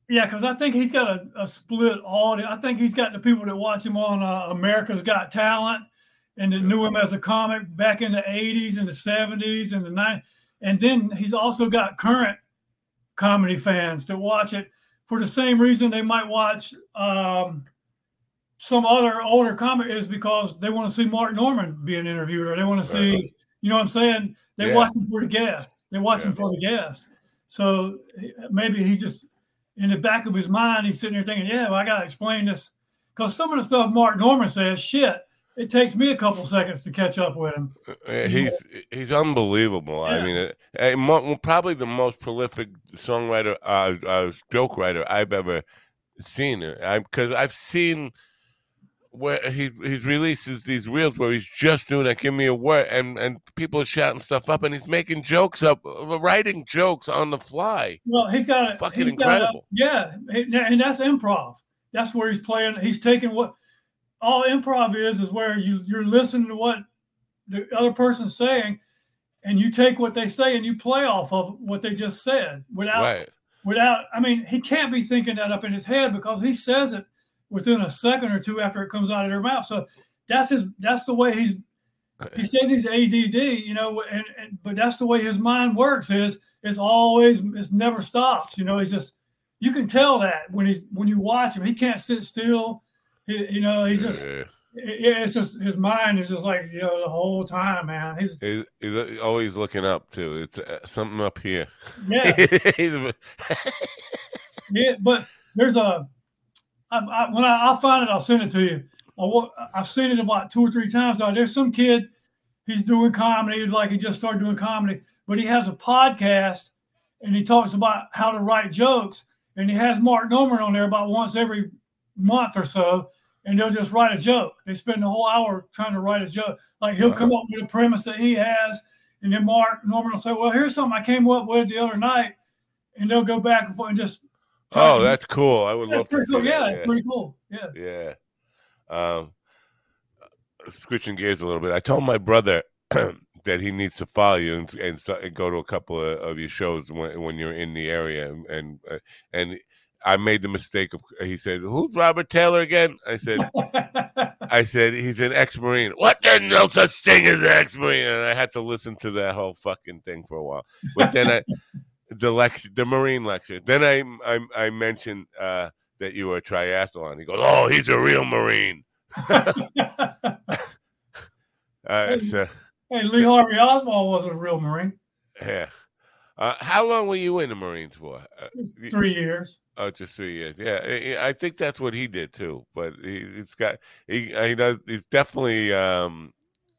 yeah, because I think he's got a, a split audience. I think he's got the people that watch him on uh, America's Got Talent and that knew him as a comic back in the 80s and the 70s and the 90s. And then he's also got current comedy fans that watch it for the same reason they might watch um, some other older comic is because they want to see Mark Normand being interviewed or they want to see, you know what I'm saying? They Yeah. watch him for the guests. They watch him Yeah. for the guests. So maybe he just in the back of his mind, he's sitting there thinking, "Yeah, well, I got to explain this," because some of the stuff Mark Normand says, shit, it takes me a couple seconds to catch up with him. Uh, He's he's unbelievable. I mean, uh, uh, mo- probably the most prolific songwriter, uh, uh, joke writer I've ever seen. Because I've seen where he he releases these reels where he's just doing that. Give me a word, and and people are shouting stuff up, and he's making jokes up, uh, writing jokes on the fly. Well, he's got a Fucking he's got a- incredible. yeah, and and that's improv. That's where he's playing. He's taking what all improv is is where you you're listening to what the other person's saying, and you take what they say and you play off of what they just said without Right. without i mean he can't be thinking that up in his head because he says it within a second or two after it comes out of their mouth so that's his that's the way he's he says he's add you know and, and but that's the way his mind works is it's always it's never stops you know he's just you can tell that when he's when you watch him he can't sit still he, you know he's just Yeah. it's just his mind is just like you know the whole time man he's He's, he's always looking up too. It's uh, something up here. yeah Yeah, but there's a. I, I, when I, find it, I'll send it to you. I, I've seen it about two or three times now. There's some kid, he's doing comedy, like he just started doing comedy, but he has a podcast and he talks about how to write jokes. And he has Mark Normand on there about once every month or so, and they'll just write a joke. They spend the whole hour trying to write a joke. Like he'll come up with a premise that he has, and then Mark Normand will say, "Well, here's something I came up with the other night," and they'll go back and forth and just. Oh, that's cool. I would yeah, love pretty cool. Yeah, it's pretty cool. Yeah. Yeah. Um, switching gears a little bit. I told my brother that he needs to follow you and and, and go to a couple of, of your shows when when you're in the area and and, uh, and I made the mistake of he said who's Robert Taylor again I said I said he's an ex-marine what there's no such thing as an ex-marine and I had to listen to that whole fucking thing for a while but then I the lecture the marine lecture then I I, I mentioned uh, that you were a triathlon he goes oh he's a real marine uh, so, hey, Lee Harvey Oswald wasn't a real Marine. yeah. Uh, how long were you in the Marines for? Uh, Three years. Oh, just three years. Yeah, I- think that's what he did too. But he, he's got he he does he's definitely um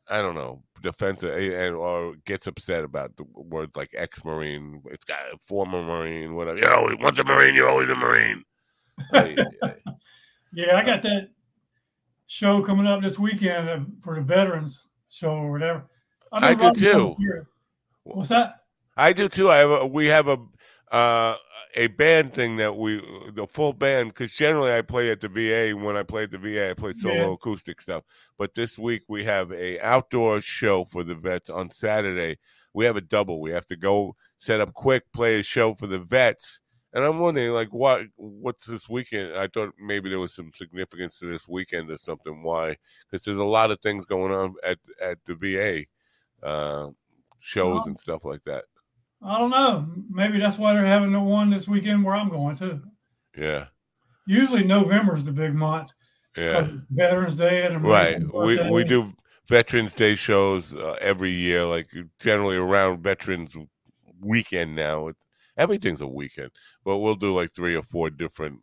I don't know defensive and or gets upset about the words like ex-marine. It's got former marine, whatever. You know, once a marine, you're always a marine. I- I- Yeah, I got that show coming up this weekend for the veterans show or whatever. I've I do too. What's that? I do too. I have a, we have a uh, a band thing that we the full band because generally I play at the VA. When I play at the VA, I play solo Yeah. acoustic stuff. But this week we have a outdoor show for the vets on Saturday. We have a double. We have to go set up quick, play a show for the vets. And I'm wondering, like, what what's this weekend? I thought maybe there was some significance to this weekend or something. Why? Because there's a lot of things going on at at the VA uh, shows Well, and stuff like that. I don't know. Maybe that's why they're having the one this weekend where I'm going to. Yeah. Usually November's the big month Yeah, Veterans Day and right. American We we do Veterans Day shows uh, every year, like generally around Veterans Weekend now. It, everything's a weekend, but we'll do like three or four different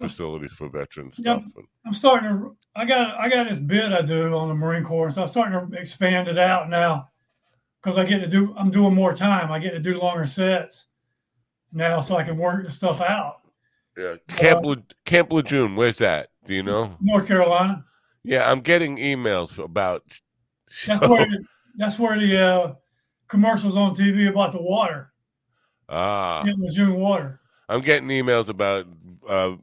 facilities for veterans Yep. stuff. I'm starting to. I got I got this bid I do on the Marine Corps, so I'm starting to expand it out now because I get to do. I'm doing more time. I get to do longer sets now, so I can work the stuff out. yeah, Camp Le, Camp Lejeune, where's that? Do you know? North Carolina. Yeah, I'm getting emails about. That's where the, that's where the uh, commercials on TV about the water, ah, Lejeune water. I'm getting emails about uh,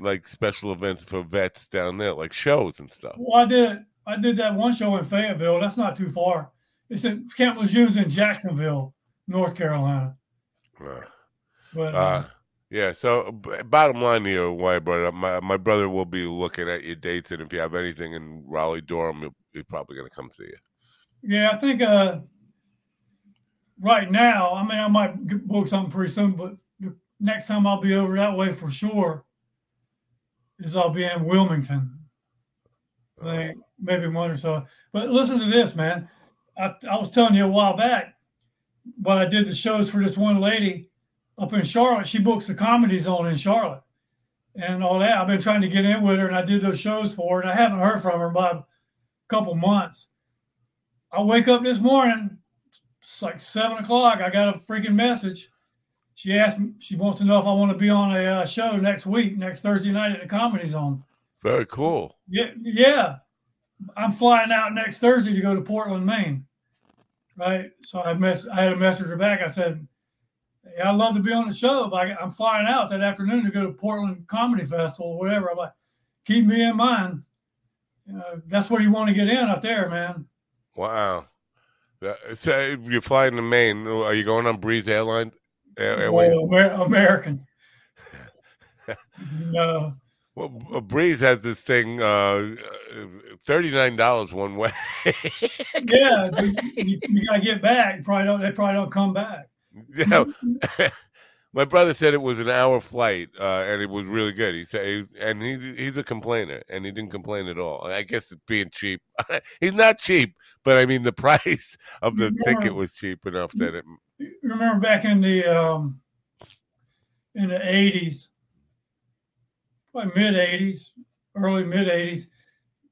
like special events for vets down there, like shows and stuff. Well, I did I did that one show in Fayetteville. That's not too far. It's in Camp Lejeune's in Jacksonville, North Carolina. Uh, But uh, Uh, yeah. So, b- bottom line here, why I brought it up, my my brother will be looking at your dates, and if you have anything in Raleigh Durham, he'll- he's probably going to come see you. Yeah, I think uh, right now, I mean, I might book something pretty soon, but the next time I'll be over that way for sure is I'll be in Wilmington. I think maybe one or so. But listen to this, man. I, I was telling you a while back, but I did the shows for this one lady up in Charlotte. She books the comedy zone in Charlotte and all that. I've been trying to get in with her, and I did those shows for her, and I haven't heard from her in about a couple months. I wake up this morning, it's like seven o'clock. I got a freaking message. She asked me, she wants to know if I want to be on a uh, show next week, next Thursday night at the Comedy Zone. Very cool. Yeah, yeah. I'm flying out next Thursday to go to Portland, Maine. Right. So I mess I had a message back. I said, Yeah, I'd love to be on the show, but I, I'm flying out that afternoon to go to Portland Comedy Festival or whatever. I'm like, keep me in mind. Uh, that's where you want to get in up there, man. Wow. So, you're flying to Maine. Are you going on Breeze Airline? Air- Airways? Well, Amer- American. no. Well, Breeze has this thing, uh, thirty-nine dollars one way. Yeah, you, you, you gotta get back. Probably don't. They probably don't come back. yeah. My brother said it was an hour flight, uh, and it was really good. He said, and he's he's a complainer, and he didn't complain at all. I guess it's being cheap. he's not cheap, but I mean the price of the ticket was cheap enough that it. Remember back in the um, in the eighties, mid eighties, early mid eighties,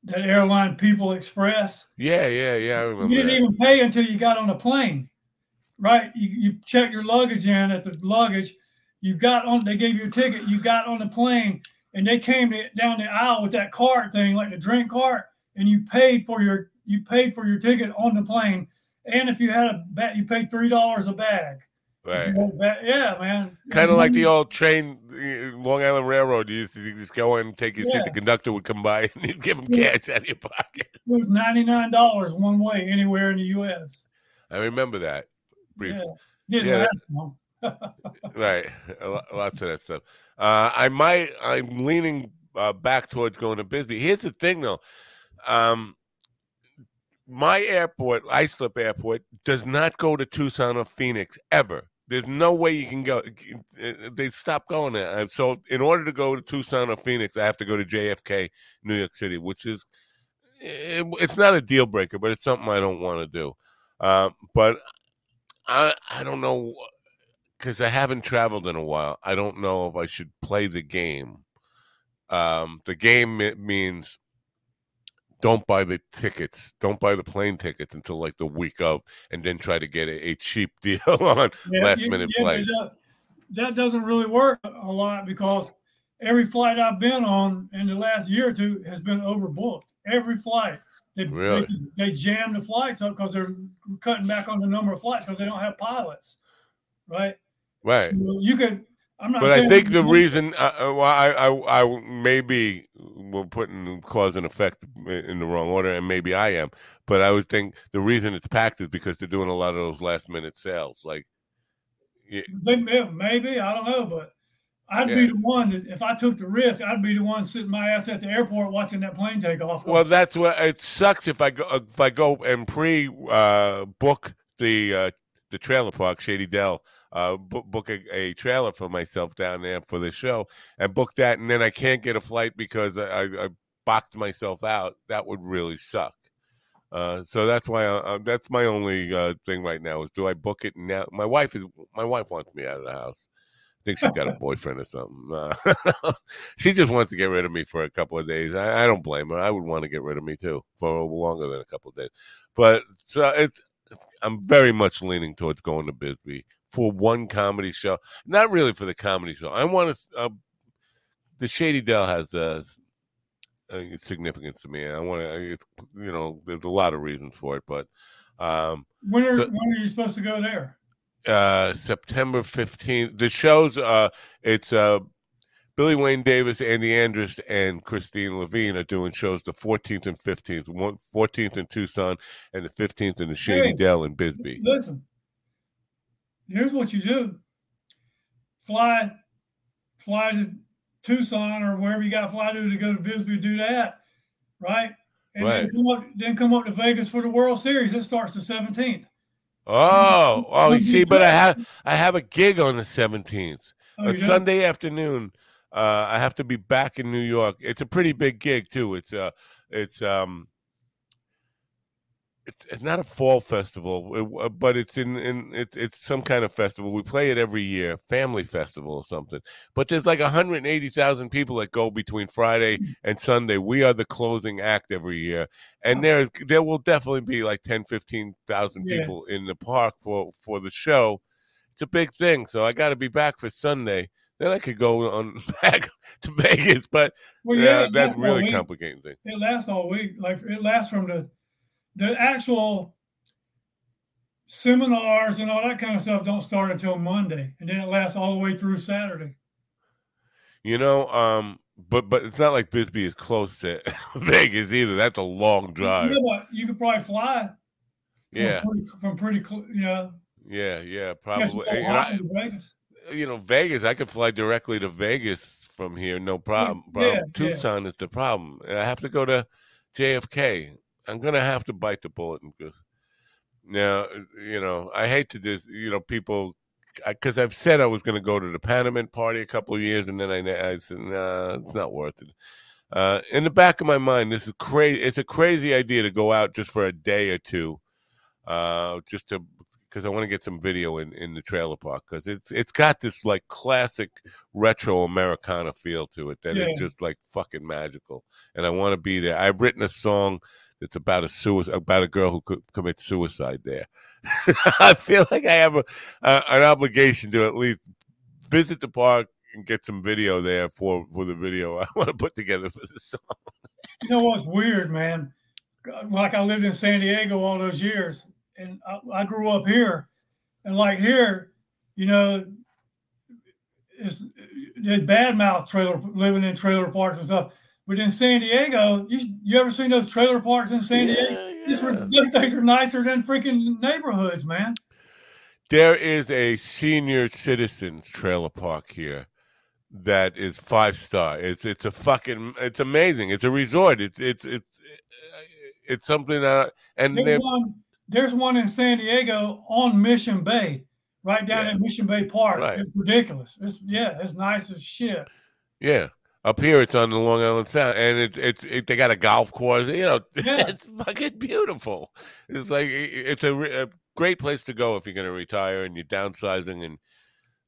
that airline People Express. Yeah, yeah, yeah. You didn't that. even pay until you got on the plane, right? You, you checked your luggage in at the luggage. You got on. They gave you a ticket. You got on the plane, and they came to, down the aisle with that cart thing, like the drink cart, and you paid for your you paid for your ticket on the plane. And if you had a bag, you paid three dollars a bag. Right. bag- Yeah, man. Kind of like the old train, Long Island Railroad. You used to just go in, and take your seat. The conductor would come by, and you'd give him Yeah. cash out of your pocket. It was ninety nine dollars one way anywhere in the U.S. I remember that. Briefly. Yeah. Yeah. last. Right. Lots of that stuff. Uh, I might. I'm leaning uh, back towards going to Bisbee. Here's the thing, though. Um, my airport, Islip Airport, does not go to Tucson or Phoenix ever. There's no way you can go. They stopped going there. And So, in order to go to Tucson or Phoenix, I have to go to JFK, New York City, which is it, it's not a deal breaker, but it's something I don't want to do. Um, but I I don't know because I haven't traveled in a while. I don't know if I should play the game. Um, the game means don't buy the tickets, don't buy the plane tickets until like the week of, and then try to get a, a cheap deal on Yeah, last yeah, minute yeah, flights. That, that doesn't really work a lot because every flight I've been on in the last year or two has been overbooked. Every flight. They, they Really? just- they, jam the flights up because they're cutting back on the number of flights because they don't have pilots. Right. Right. So you could. I'm not. But I think the reason, uh, uh, well, I, I, I maybe we're putting cause and effect in the wrong order, and maybe I am. But I would think the reason it's packed is because they're doing a lot of those last minute sales. Like, yeah, maybe I don't know, but I'd Yeah. be the one that if I took the risk, I'd be the one sitting my ass at the airport watching that plane take off. well, that's what it sucks if I go if I go and pre uh, book the uh, the trailer park, Shady Dell. Uh, book, book a, a trailer for myself down there for the show, and book that, and then I can't get a flight because I, I, I boxed myself out. That would really suck. Uh, so that's why I, uh, that's my only uh, thing right now is do I book it now? My wife is my wife wants me out of the house. I think she's got a boyfriend or something. Uh, she just wants to get rid of me for a couple of days. I, I don't blame her. I would want to get rid of me too for longer than a couple of days. But so it's I'm very much leaning towards going to Bisbee for one comedy show. Not really for the comedy show. I want to. Uh, the Shady Dell has a, uh, significance to me. I want to. It's you know, there's a lot of reasons for it, but um, when are so- when are you supposed to go there? uh, September 15th. The shows, uh, it's uh, Billy Wayne Davis, Andy Andrist, and Christine Levine are doing shows the 14th and 15th. One, 14th in Tucson and the 15th in the Shady Hey. Dell in Bisbee. Listen, here's what you do: fly, fly to Tucson or wherever you got to fly to to go to Bisbee. Do that, right? And Right. then come up, then come up to Vegas for the World Series. It starts the 17th. Oh, oh, you see, but I have I have a gig on the 17th. Oh, on? Sunday afternoon. Uh, I have to be back in New York. It's a pretty big gig too. It's uh, it's um, it's, it's not a fall festival, uh, but it's in in it's it's some kind of festival. We play it every year, family festival or something. But there's like 180,000 people that go between Friday and Sunday. We are the closing act every year, and there there will definitely be like 10, 15,000 Yeah. people in the park for for the show. It's a big thing, so I got to be back for Sunday. Then I could go on back to Vegas, but Well, yeah, it that's really week. complicating thing. It lasts all week. Like it lasts from the the actual seminars and all that kind of stuff don't start until Monday, and then it lasts all the way through Saturday. You know, um, but but it's not like Bisbee is close to Vegas either. That's a long drive. Yeah, but you could probably fly. From Yeah, pretty, from pretty, cl- you know, yeah, yeah, probably. I, Vegas. you know, Vegas, I could fly directly to Vegas from here, no problem. yeah, problem. yeah. Tucson is the problem. I have to go to JFK. I'm gonna have to bite the bullet and go. Now, you know, I hate to just, you know, people, because I've said I was going to go to the Panamint party a couple of years, and then I, I said, nah, it's not worth it. Uh, in the back of my mind, this is crazy. It's a crazy idea to go out just for a day or two, uh, just to because I want to get some video in, in the trailer park because it's it's got this like classic retro Americana feel to it that Yeah. just like fucking magical, and I want to be there. I've written a song that's about a suicide about a girl who could commit suicide there. I feel like I have a, an obligation to at least visit the park and get some video there for for the video I want to put together for the song. You know what's weird, man? Like I lived in San Diego all those years, and I, I grew up here, and like here, you know, it's there's bad mouth trailer living in trailer parks and stuff. But in San Diego, you you ever seen those trailer parks in San Diego? Yeah, These, were, those things are nicer than freaking neighborhoods, man. There is a senior citizens trailer park here that is five star. It's it's a fucking it's amazing. It's a resort. It's it's it's it's something that and There's one, there's one in San Diego on Mission Bay, right down Yeah. at Mission Bay Park. Right. It's ridiculous. It's yeah, it's nice as shit. yeah. Up here, it's on the Long Island Sound, and it, it, it they got a golf course. You know, Yeah. it's fucking beautiful. It's like it's a, a great place to go if you're going to retire and you're downsizing. And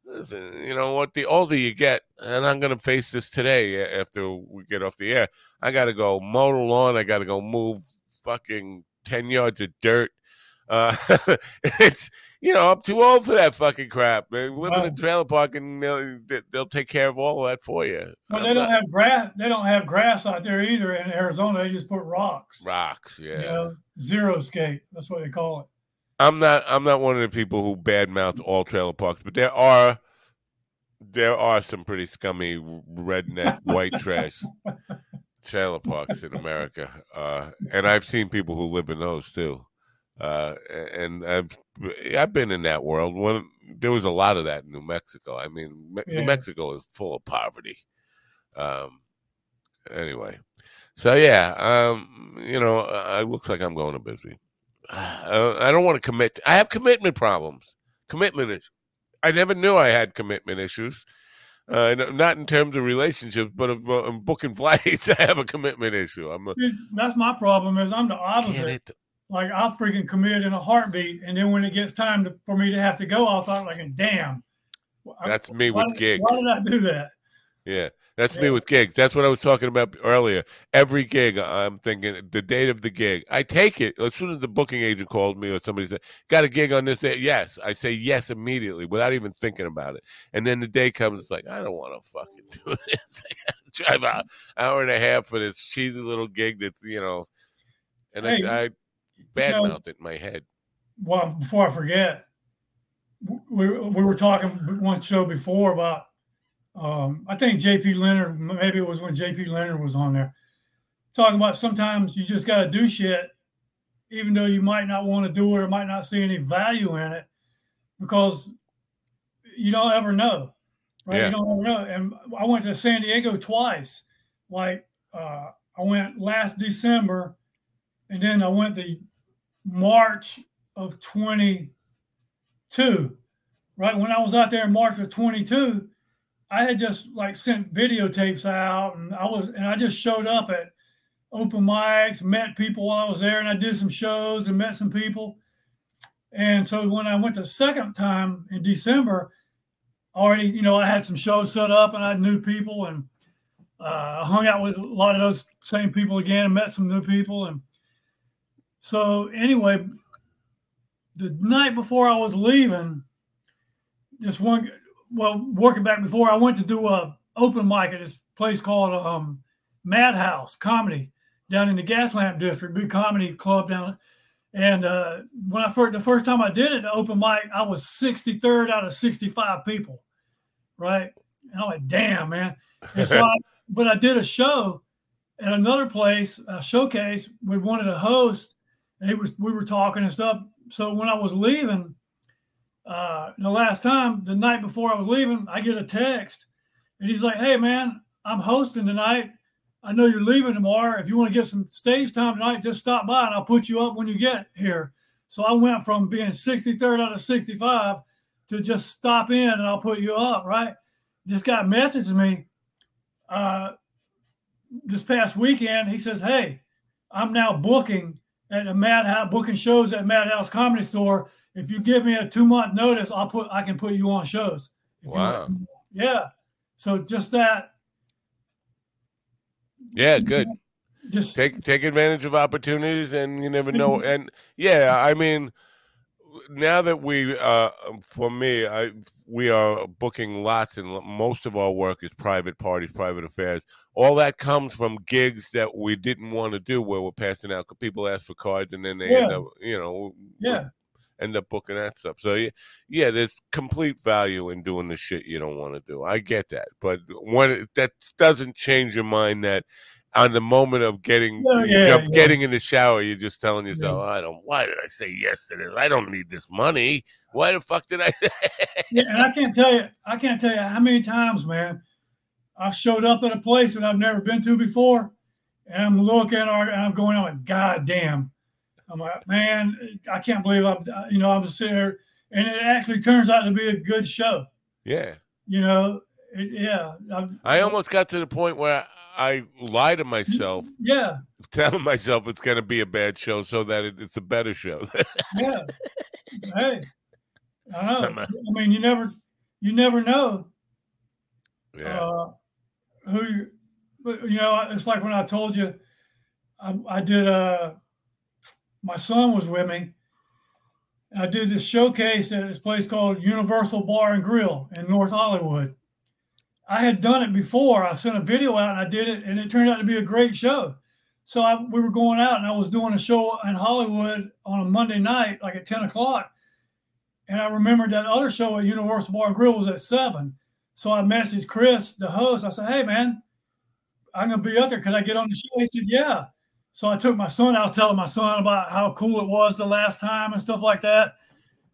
listen, you know what? The older you get, and I'm going to face this today after we get off the air. I got to go mow the lawn. I got to go move fucking ten yards of dirt. Uh, it's you know I'm too old for that fucking crap. Man. Live in a trailer park and they'll, they- they'll take care of all of that for you. But I'm they don't not- have grass. They don't have grass out there either in Arizona. They just put rocks. rocks. Yeah, You know, xeriscape. That's what they call it. I'm not. I'm not one of the people who badmouth all trailer parks, but there are there are some pretty scummy redneck white trash trailer parks in America, uh, and I've seen people who live in those too. Uh, and I've I've been in that world. When there was a lot of that in New Mexico. I mean, Me- Yeah. New Mexico is full of poverty. Um. Anyway, so yeah, um, you know, uh, it looks like I'm going to busy. Uh, I don't want to commit. I have commitment problems. Commitment issues. I never knew I had commitment issues. Uh, not in terms of relationships, but of uh, booking flights. I have a commitment issue. I'm a, That's my problem. Is I'm the opposite. Like I'll freaking commit in a heartbeat, and then when it gets time to, for me to have to go, I'll start like, "Damn." I- That's me with did- gigs. Why did I do that? Yeah, that's me with gigs. That's what I was talking about earlier. Every gig, I'm thinking the date of the gig. I take it as soon as the booking agent called me or somebody said, "Got a gig on this day?" Yes, I say yes immediately without even thinking about it. And then the day comes, it's like I don't want to fucking do this. I drive out mm-hmm. hour and a half for this cheesy little gig that's you know, and Hey, I, I know- badmouth it in my head. well, before I forget, we, we were talking one show before about, um, I think JP Leonard, maybe it was when JP Leonard was on there, talking about sometimes you just got to do shit, even though you might not want to do it or might not see any value in it, because you don't ever know, right? Yeah. You don't ever know. And I went to San Diego twice. Like uh, I went last December, and then I went the March of 22. Right when I was out there in March of 22, I had just like sent videotapes out, and I was and I just showed up at open mics, met people while I was there, and I did some shows and met some people. And so when I went the second time in December, already you know I had some shows set up and I knew people and uh, I hung out with a lot of those same people again and met some new people and so anyway, the night before I was leaving, this one, well, working back before I went to do a open mic at this place called um, Madhouse Comedy down in the Gaslamp District, big comedy club down. And uh, when I first, the first time I did it, the open mic, I was 63rd out of 65 people, right? And I'm like, damn, man. So I, but I did a show at another place, a showcase. We wanted to host, he was we were talking and stuff. So when I was leaving, uh, the last time, the night before I was leaving, I get a text, and he's like, "Hey man, I'm hosting tonight. I know you're leaving tomorrow. If you want to get some stage time tonight, just stop by, and I'll put you up when you get here." So I went from being 63rd out of 65 to just stop in and I'll put you up, right? This guy messaged me uh, this past weekend. He says, Hey, I'm now booking at the Madhouse, booking shows at Madhouse Comedy Store. If you give me a two month notice, I'll put I can put you on shows. Wow. yeah. So just that, Yeah, good. just take take advantage of opportunities and you never know and yeah i mean now that we uh for me i we are booking lots and most of our work is private parties private affairs all that comes from gigs that we didn't want to do where we're passing out people ask for cards and then they end up you know yeah. end up booking that stuff. So yeah, yeah, there's complete value in doing the shit you don't want to do. I get that, but when it, that doesn't change your mind that on the moment of getting Yeah, yeah, of yeah. getting in the shower, you're just telling yourself, I don't. Why did I say yes to this? I don't need this money. Why the fuck did I? Yeah, and I can't tell you, I can't tell you how many times, man, I've showed up at a place that I've never been to before, and I'm looking or I'm going on, God damn. I'm like, man, I can't believe I'm, uh, you know, I'm just sitting there, and it actually turns out to be a good show. yeah, You know, it, yeah. I'm- I almost got to the point where I lie to myself, Yeah, telling myself it's going to be a bad show, so that it, it's a better show. yeah. hey, I know. A- I mean, you never, you never know. yeah, uh, who you, but you know, it's like when I told you, I, I did. Uh, my son was with me. I did this showcase at this place called Universal Bar and Grill in North Hollywood. I had done it before. I sent a video out and I did it, and it turned out to be a great show. So I, we were going out, and I was doing a show in Hollywood on a Monday night, like at ten o'clock. And I remembered that other show at Universal Bar and Grill was at seven. So I messaged Chris, the host. I said, "Hey, man, I'm gonna be up there. Could I get on the show?" He said, "Yeah." So I took my son. I was telling my son about how cool it was the last time and stuff like that.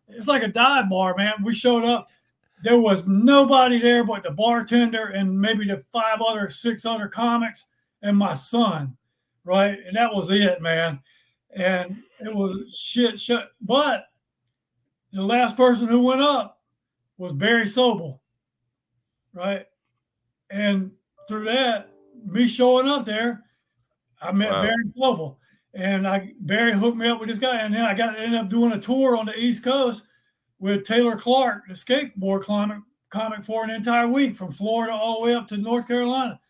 It's like a dive bar, man. We showed up. There was nobody there but the bartender and maybe the five other, six other comics and my son, right? And that was it, man. And it was shit, shit. But the last person who went up was Barry Sobel, right? And through that, me showing up there, I met Wow. Barry Sobel, and I Barry hooked me up with this guy, and then I got ended up doing a tour on the East Coast with Taylor Clark, the skateboard comic, comic for an entire week from Florida all the way up to North Carolina,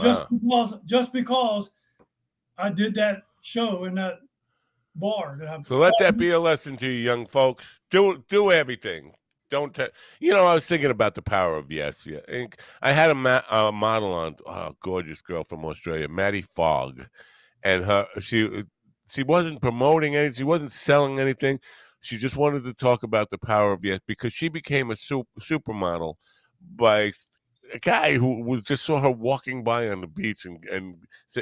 just because just because I did that show in that bar that I So let that be a lesson to you, young folks. Do do everything. Don't you know? I was thinking about the power of yes. Yeah, And I had a, ma- a model on, oh, gorgeous girl from Australia, Maddie Fogg, and her she she wasn't promoting anything. She wasn't selling anything. She just wanted to talk about the power of yes because she became a super, supermodel by a guy who was just saw her walking by on the beach and and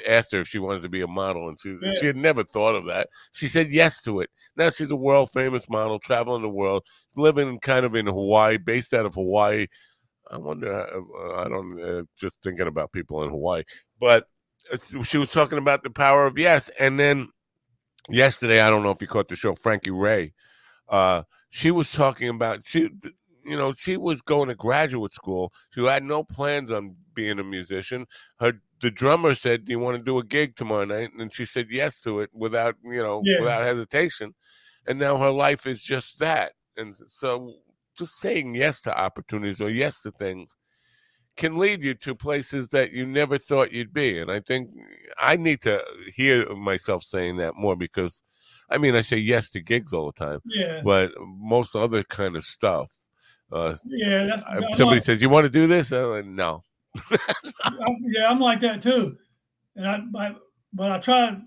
asked her if she wanted to be a model, and she Yeah. she had never thought of that. She said yes to it. Now she's a world famous model, traveling the world, living kind of in Hawaii, based out of Hawaii. I wonder. I don't. Uh, just thinking about people in Hawaii, but uh, she was talking about the power of yes, and then yesterday, I don't know if you caught the show, Frankie Ray. Uh, she was talking about she, you know, she was going to graduate school. She had no plans on being a musician. Her the drummer said, "Do you want to do a gig tomorrow night?" And she said yes to it without, you know, Yeah. without hesitation. And now her life is just that. And so, just saying yes to opportunities or yes to things can lead you to places that you never thought you'd be. And I think I need to hear myself saying that more because, I mean, I say yes to gigs all the time, yeah but most other kind of stuff. Uh, yeah that's somebody like- says, "You want to do this?" I'm like, "No." I'm- yeah, I'm like that too. And I, I, but I try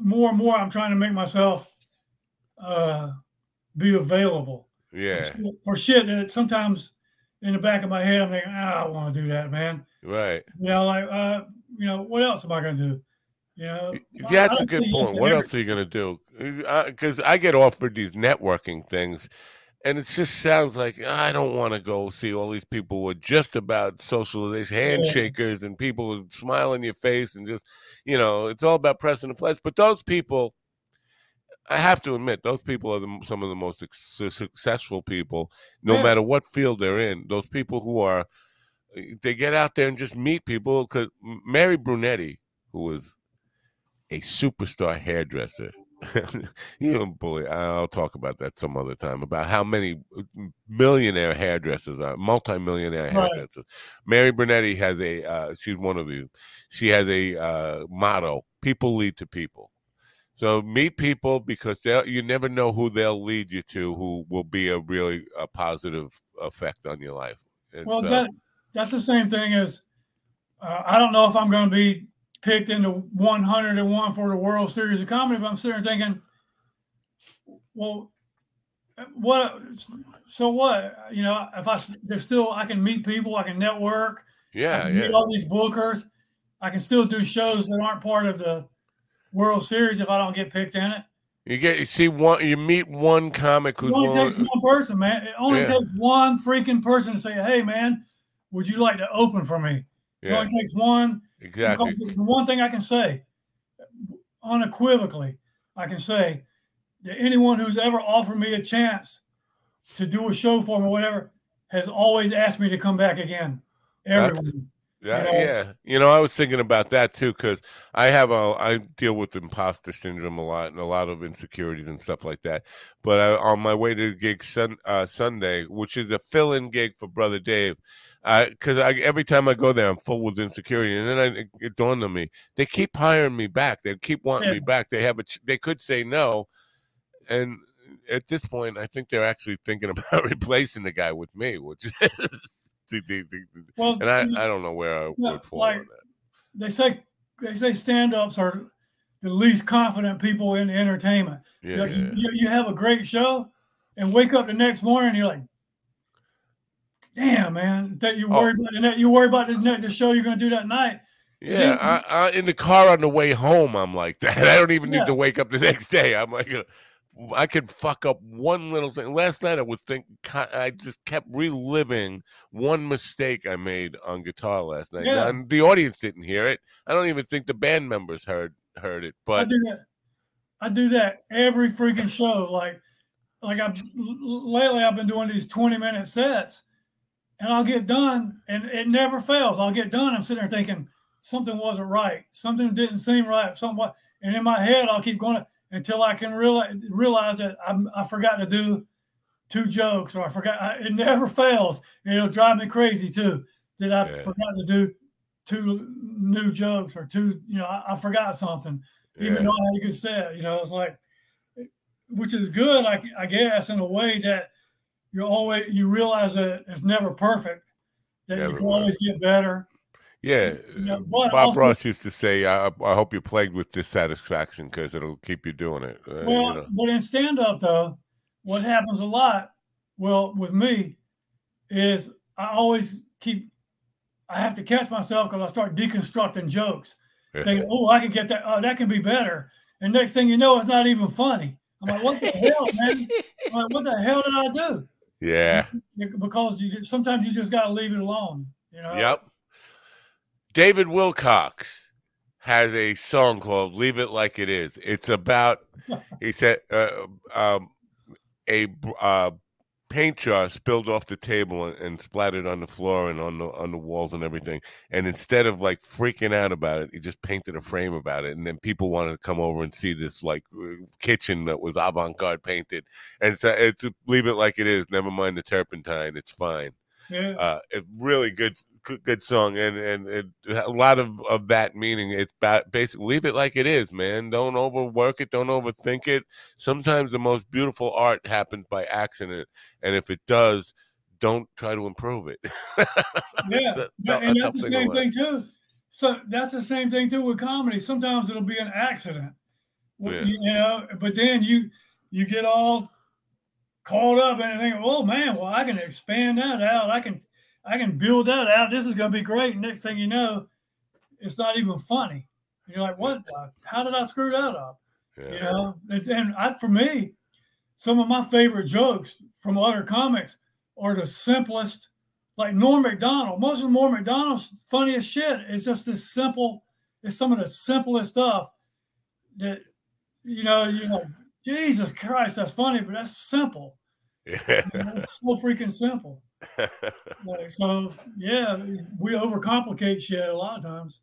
more and more. I'm trying to make myself uh, be available Yeah, for shit that sometimes in the back of my head I'm thinking, ah, I don't want to do that, man. right. You know, like, uh, you know, what else am I going to do? You know, I That's a good point. What else are you going to do? Because I get offered these networking things, and it just sounds like I don't want to go see all these people who are just about socialization, handshakers, and people who smile in your face, and just, you know, it's all about pressing the flesh. But those people, I have to admit, those people are the, some of the most successful people, no Yeah. matter what field they're in. Those people who are, eh, they get out there and just meet people. Because Mary Brunetti, who was a superstar hairdresser. you don't bully. I'll talk about that some other time about how many millionaire hairdressers are, multimillionaire Right. hairdressers. Mary Bernetti has a. Uh, she's one of these. She has a uh, motto: "People lead to people." So meet people because they you never know who they'll lead you to, who will be a really a positive effect on your life. And Well, so- that that's the same thing as uh, I don't know if I'm going to be picked into 101 for the World Series of Comedy, but I'm sitting there thinking, well, what? So what? You know, if I there's still I can meet people, I can network, I yeah, meet yeah, all these bookers. I can still do shows that aren't part of the World Series if I don't get picked in it. You get you see one you meet one comic who only takes one person, man. It only Yeah. takes one freaking person to say, "Hey, man, would you like to open for me?" It yeah, only takes one. Exactly. Because the one thing I can say, unequivocally, I can say that anyone who's ever offered me a chance to do a show for me, or whatever, has always asked me to come back again. Everyone. Yeah, know? yeah. You know, I was thinking about that too because I have a I deal with imposter syndrome a lot and a lot of insecurities and stuff like that. But I, on my way to the gig sun, uh, Sunday, which is a fill-in gig for Brother Dave, because I, every time I go there, I'm full with insecurity, and then I, it dawned on me they keep hiring me back. They keep wanting me back. They have a ch- they could say no, and at this point, I think they're actually thinking about replacing the guy with me, which is. The, the, the, Well, and I, you know, I don't know where I would fall like- on that. they say they say stand-ups are the least confident people in entertainment. Yeah, Like, yeah, you, you have a great show and wake up the next morning you're like, damn, man, that you Oh. worry about the you worry about the, the show you're going to do that night. yeah. I, I, in the car on the way home, I'm like that. I don't even Yeah. need to wake up the next day. I'm like, I could fuck up one little thing. Last night, I was think I just kept reliving one mistake I made on guitar last night. Yeah. And the audience didn't hear it. I don't even think the band members heard heard it. But I do that. I do that every freaking show. Like, like I've lately I've been doing these 20 minute sets and I'll get done and it never fails. I'll get done. I'm sitting there thinking something wasn't right. Something didn't seem right. Something and in my head I'll keep going until I can realize realize that I'm, I forgot to do two jokes or I forgot. I, it never fails. It'll drive me crazy too. That I Yeah. forgot to do two new jokes or two. You know, I, I forgot something even though I had a good set. You know, it's like, which is good, I, I guess, in a way that you always you realize that it's never perfect, that Never you can will. always get better. Yeah. You know, but Bob also- Ross used to say, I, "I hope you're plagued with dissatisfaction because it'll keep you doing it." Uh, you Well, know. but in stand up though, what happens a lot, well, with me, is I always keep. I have to catch myself because I start deconstructing jokes. thinking, oh, I can get that. Oh, that can be better. And next thing you know, it's not even funny. I'm like, what the hell, man? I'm like, what the hell did I do? yeah. Because you sometimes you just got to leave it alone. You know. Yep. David Wilcox has a song called "Leave It Like It Is." It's about he said uh, um, a uh, paint jar spilled off the table and, and splattered on the floor and on the on the walls and everything. And instead of like freaking out about it, he just painted a frame about it. And then people wanted to come over and see this like uh, kitchen that was avant garde painted. And so it's leave it like it is. Never mind the turpentine. It's fine Yeah. uh, a really good good, song and, and and a lot of of that meaning it's ba- basically leave it like it is man don't overwork it don't overthink it sometimes the most beautiful art happens by accident and if it does don't try to improve it yeah. A Yeah, and that's the same thing too. So that's the same thing too with comedy. Sometimes it'll be an accident. Yeah. You know, but then you you get all caught up and think, oh man, well, I can expand that out. I can I can build that out. This is gonna be great. Next thing you know, it's not even funny. You're like, what? How did I screw that up? yeah. You know, and, and I, for me, some of my favorite jokes from other comics are the simplest. Like Norm Macdonald, most of Norm Macdonald's funniest shit is just this simple. It's some of the simplest stuff that you know. You're like, Jesus Christ, that's funny, but that's simple. yeah. You know, it's so freaking simple. So yeah, we overcomplicate shit a lot of times.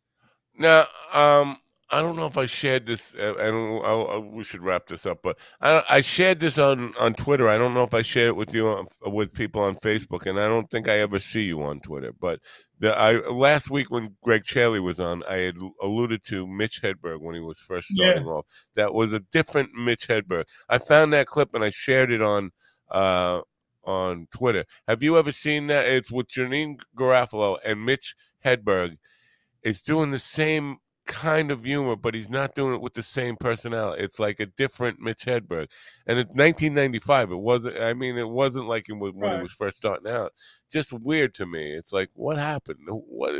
Now, um, I don't know if I shared this. Uh, I don't. I, I, we should wrap this up, but I, I shared this on on Twitter. I don't know if I shared it with you on, with people on Facebook, and I don't think I ever see you on Twitter. But the I last week when Greg Charlie was on, I had alluded to Mitch Hedberg when he was first Yeah. starting off. That was a different Mitch Hedberg. I found that clip and I shared it on. Uh, on Twitter. Have you ever seen that? It's with Janeane Garofalo and Mitch Hedberg. It's doing the same kind of humor, but he's not doing it with the same personality. It's like a different Mitch Hedberg. And it's 1995, it wasn't. I mean, it wasn't like it was when Right. he was first starting out. Just weird to me. It's like, what happened? What?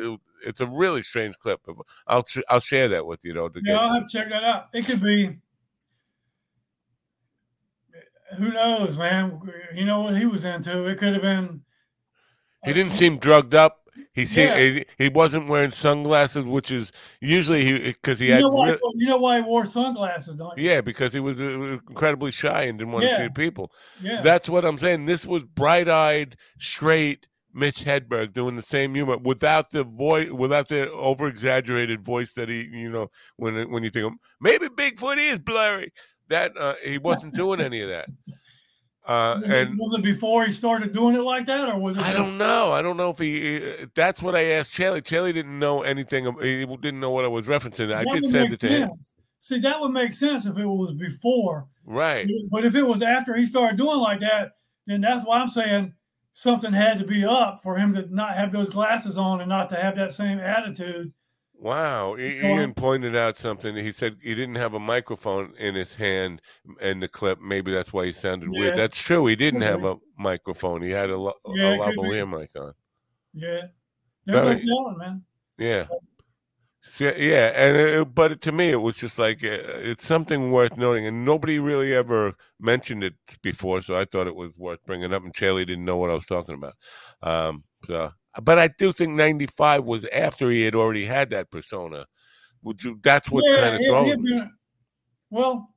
It's a really strange clip. I'll I'll share that with you though. To Yeah, get, I'll have to check that out. It could be. Who knows, man? You know what he was into? It could have been. he didn't seem drugged up. He seemed, Yeah. he, he wasn't wearing sunglasses, which is usually he because he You had know, why, you know why he wore sunglasses, don't you? yeah because he was uh, incredibly shy and didn't want to see people. Yeah. That's what I'm saying. This was bright-eyed, straight Mitch Hedberg doing the same humor without the voice, without the over-exaggerated voice that he, you know, when when you think of, maybe Bigfoot is blurry. That uh, he wasn't doing any of that. Uh, and was it before he started doing it like that, or was it? I don't know. I don't know if he. uh, That's what I asked Charlie. Charlie didn't know anything. He didn't know what I was referencing. I did send it to him. See, that would make sense if it was before. Right. But if it was after he started doing like that, then that's why I'm saying something had to be up for him to not have those glasses on and not to have that same attitude. Wow. I- Go on. Ian pointed out something. He said he didn't have a microphone in his hand in the clip. Maybe that's why he sounded Yeah. weird. That's true. He didn't have a microphone. He had a, lo- Yeah, a it could be. lavalier mic on. Yeah. Very- telling, man. Yeah. So, yeah, and it, but to me, it was just like uh, it's something worth noting, and nobody really ever mentioned it before, so I thought it was worth bringing up. And Charlie didn't know what I was talking about. Um, so, but I do think '95 was after he had already had that persona. Would you? That's what kind of been- well,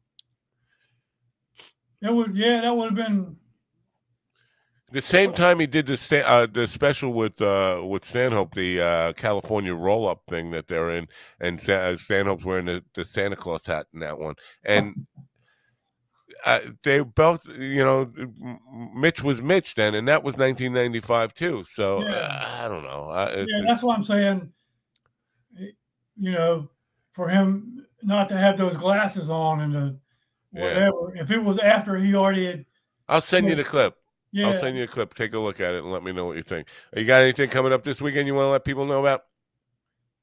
it would. Yeah, that would have been. The same time he did the sta- uh, the special with uh, with Stanhope, the uh, California roll up thing that they're in, and uh, Stanhope's wearing the, the Santa Claus hat in that one, and uh, they both, you know, Mitch was Mitch then, and that was 1995 too. So Yeah. uh, I don't know. Uh, Yeah, that's what I'm saying. You know, for him not to have those glasses on and the Yeah. whatever. If it was after he already had, I'll send you the clip. yeah, I'll send you a clip. Take a look at it and let me know what you think. You got anything coming up this weekend you want to let people know about?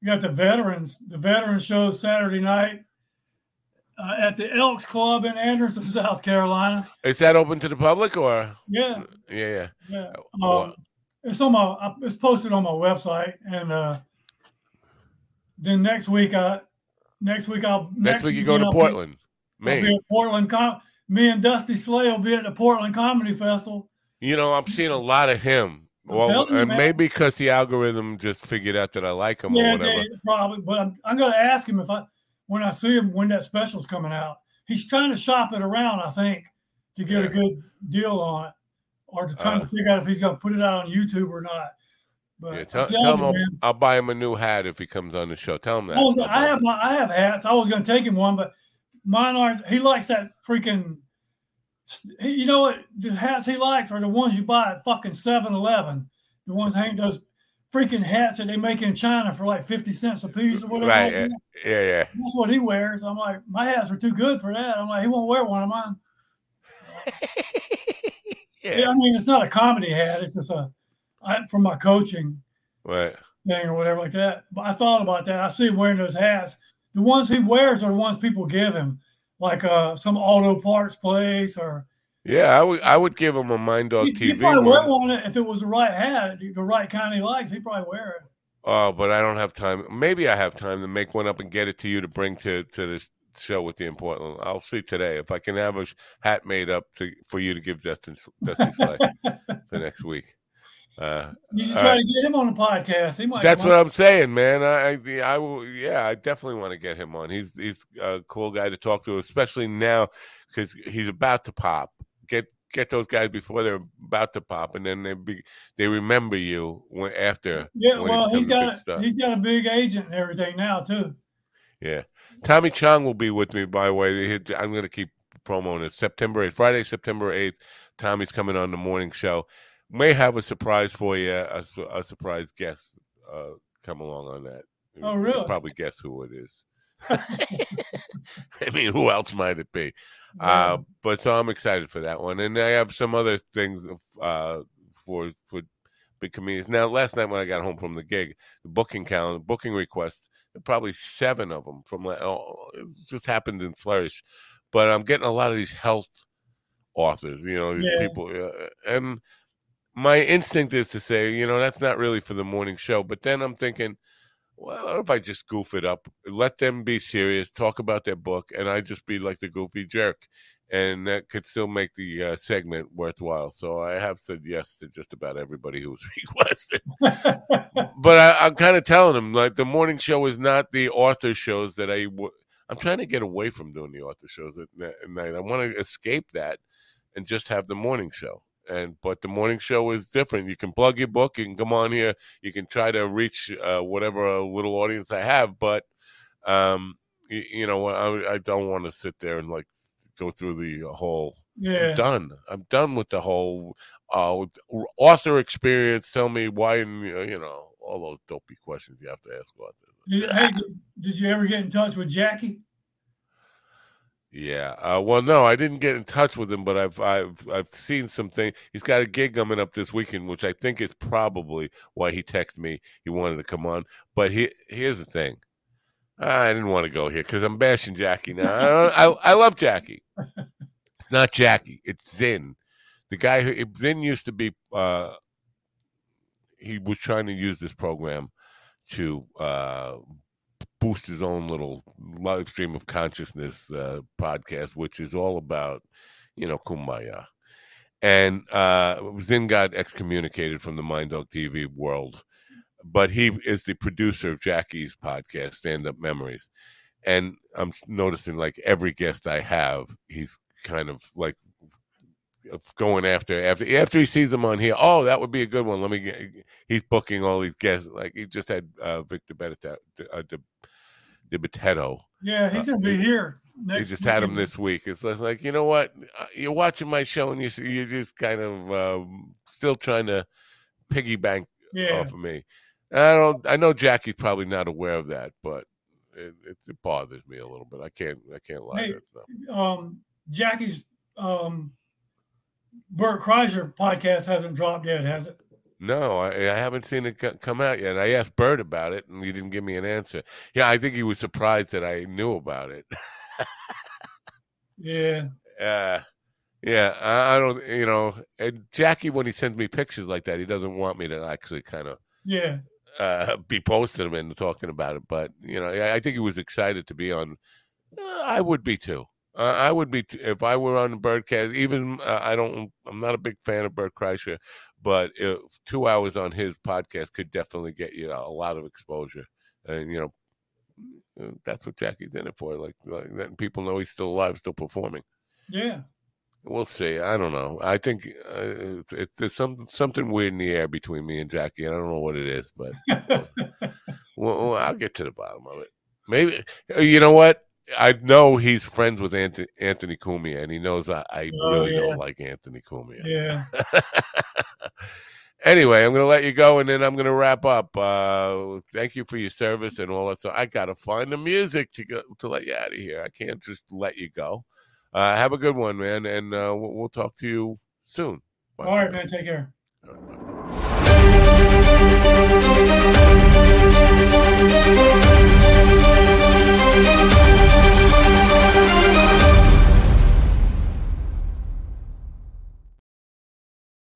you got the veterans. The veterans show Saturday night uh, at the Elks Club in Anderson, South Carolina. Is that open to the public or? Yeah, Yeah, yeah. yeah. Well- Um, it's on my. It's posted on my website, and uh, then next week, I next week I'll Next, week you go to I'll be- Portland, I'll be Maine. at Portland. Com- me and Dusty Slay will be at the Portland Comedy Festival. You know, I'm seeing a lot of him. I'm Well, you, and maybe because the algorithm just figured out that I like him or Yeah, whatever. they, probably. But I'm, I'm going to ask him if I, when I see him, when that special's coming out. He's trying to shop it around, I think, to get a good deal on it, or to try Uh, to figure out if he's going to put it out on YouTube or not. But Yeah, tell, tell him you, I'll, buy him a new hat if he comes on the show. Tell him that. I, was, I have my I have hats. I was going to take him one, but mine aren't. He likes that freaking. he- You know what? The hats he likes are the ones you buy at fucking 7-Eleven. The ones hang those freaking hats that they make in China for like fifty cents a piece or whatever. Right. Yeah, yeah, yeah. That's what he wears. I'm like, my hats are too good for that. I'm like, he won't wear one of mine. Yeah. Yeah, I mean, it's not a comedy hat. It's just a I, from my coaching Right. thing or whatever like that. But I thought about that. I see him wearing those hats. The ones he wears are the ones people give him, like uh, some auto parts place or. Yeah, I would. I would give him a Mind Dog He, he'd TV. probably wear one. if it was the right hat, the right kind he likes. He'd probably wear it. Oh, but I don't have time. Maybe I have time to make one up and get it to you to bring to to this show with the important. I'll see today if I can have a hat made up to for you to give Dustin Dusty Slay for next week. Uh, You should try to get him on the podcast. He might. That's what on. I'm saying, man. I, I, I will. Yeah, I definitely want to get him on. He's he's a cool guy to talk to, especially now because he's about to pop. Get those guys before they're about to pop, and then they be they remember you when after. Yeah, when he well, he's becomes a big got a, he's got a big agent and everything now too. Yeah, Tommy Chong will be with me. By the way, I'm going to keep promoting it. September 8th, Friday, September 8th. Tommy's coming on the morning show. May have a surprise for you, a, a surprise guest uh, come along on that. Oh, really? Probably guess who it is. I mean, who else might it be? Uh, but so I'm excited for that one, and I have some other things uh, for for big comedians. Now, last night when I got home from the gig, the booking calendar, booking requests, probably seven of them from oh, it just happened in flourish. But I'm getting a lot of these health authors, you know, these Yeah. people, uh, and my instinct is to say, you know, that's not really for the morning show. But then I'm thinking, well, what if I just goof it up, let them be serious, talk about their book, and I just be like the goofy jerk, and that could still make the uh, segment worthwhile. So I have said yes to just about everybody who's requested. but I, I'm kind of telling them like the morning show is not the author shows that I. W- I'm trying to get away from doing the author shows at, at night. I want to escape that and just have the morning show. And but the morning show is different. You can plug your book. You can come on here. You can try to reach uh, whatever uh, little audience I have. But um, you, you know, I, I don't want to sit there and like go through the whole yeah. I'm done. I'm done with the whole uh, author experience. Tell me why, and you know, all those dopey questions you have to ask authors. Did, hey, did, did you ever get in touch with Jackie? Yeah. Uh, well, no, I didn't get in touch with him, but I've I've I've seen something. He's got a gig coming up this weekend, which I think is probably why he texted me. He wanted to come on. But he here's the thing. I didn't want to go here because I'm bashing Jackie now. I, I I love Jackie. It's not Jackie. It's Zinn, the guy who Zinn used to be. Uh, he was trying to use this program to uh, boost his own little live stream of consciousness uh, podcast, which is all about, you know, kumbaya. And uh, Zinn got excommunicated from the Mind Dog TV world, but he is the producer of Jackie's podcast, Stand Up Memories. And I'm noticing like every guest I have, he's kind of like going after after after he sees them on here. Oh, that would be a good one. Let me get. He's booking all these guests. Like he just had uh, Victor Benedetto, uh, De Bettetto. Yeah, he's gonna be here next. He just had him this week. It's like you know what? Uh, You're watching my show and you see- you're just kind of um, still trying to piggy bank Yeah, off of me. I don't. I know Jackie's probably not aware of that, but it, it, it bothers me a little bit. I can't. I can't lie. Hey, to um, Jackie's um, Bert Kreischer podcast hasn't dropped yet, has it? No, I, I haven't seen it co- come out yet. I asked Bert about it, and he didn't give me an answer. Yeah, I think he was surprised that I knew about it. Yeah, Uh, yeah, I, I don't. You know, and Jackie, when he sends me pictures like that, he doesn't want me to actually kind of yeah, uh, be posting them and talking about it. But you know, I, I think he was excited to be on. Uh, I would be too. Uh, I would be t- if I were on the Bertcast. Even uh, I don't. I'm not a big fan of Bert Kreischer, but if two hours on his podcast could definitely get you a lot of exposure. And you know, uh, that's what Jackie's in it for. Like, like letting people know he's still alive, still performing. yeah. We'll see. I don't know. I think uh, it's, it's there's some something weird in the air between me and Jackie. and I don't know what it is, but well, well, I'll get to the bottom of it. Maybe uh, you know what? I know he's friends with Anthony, Anthony Cumia, and he knows I, I Oh, really yeah. don't like Anthony Cumia. Yeah. anyway, I'm going to let you go, and then I'm going to wrap up. Uh, thank you for your service and all that. So I got to find the music to go to let you out of here. I can't just let you go. Uh, have a good one, man, and uh, we'll, we'll talk to you soon. Bye. All right, man. Take care.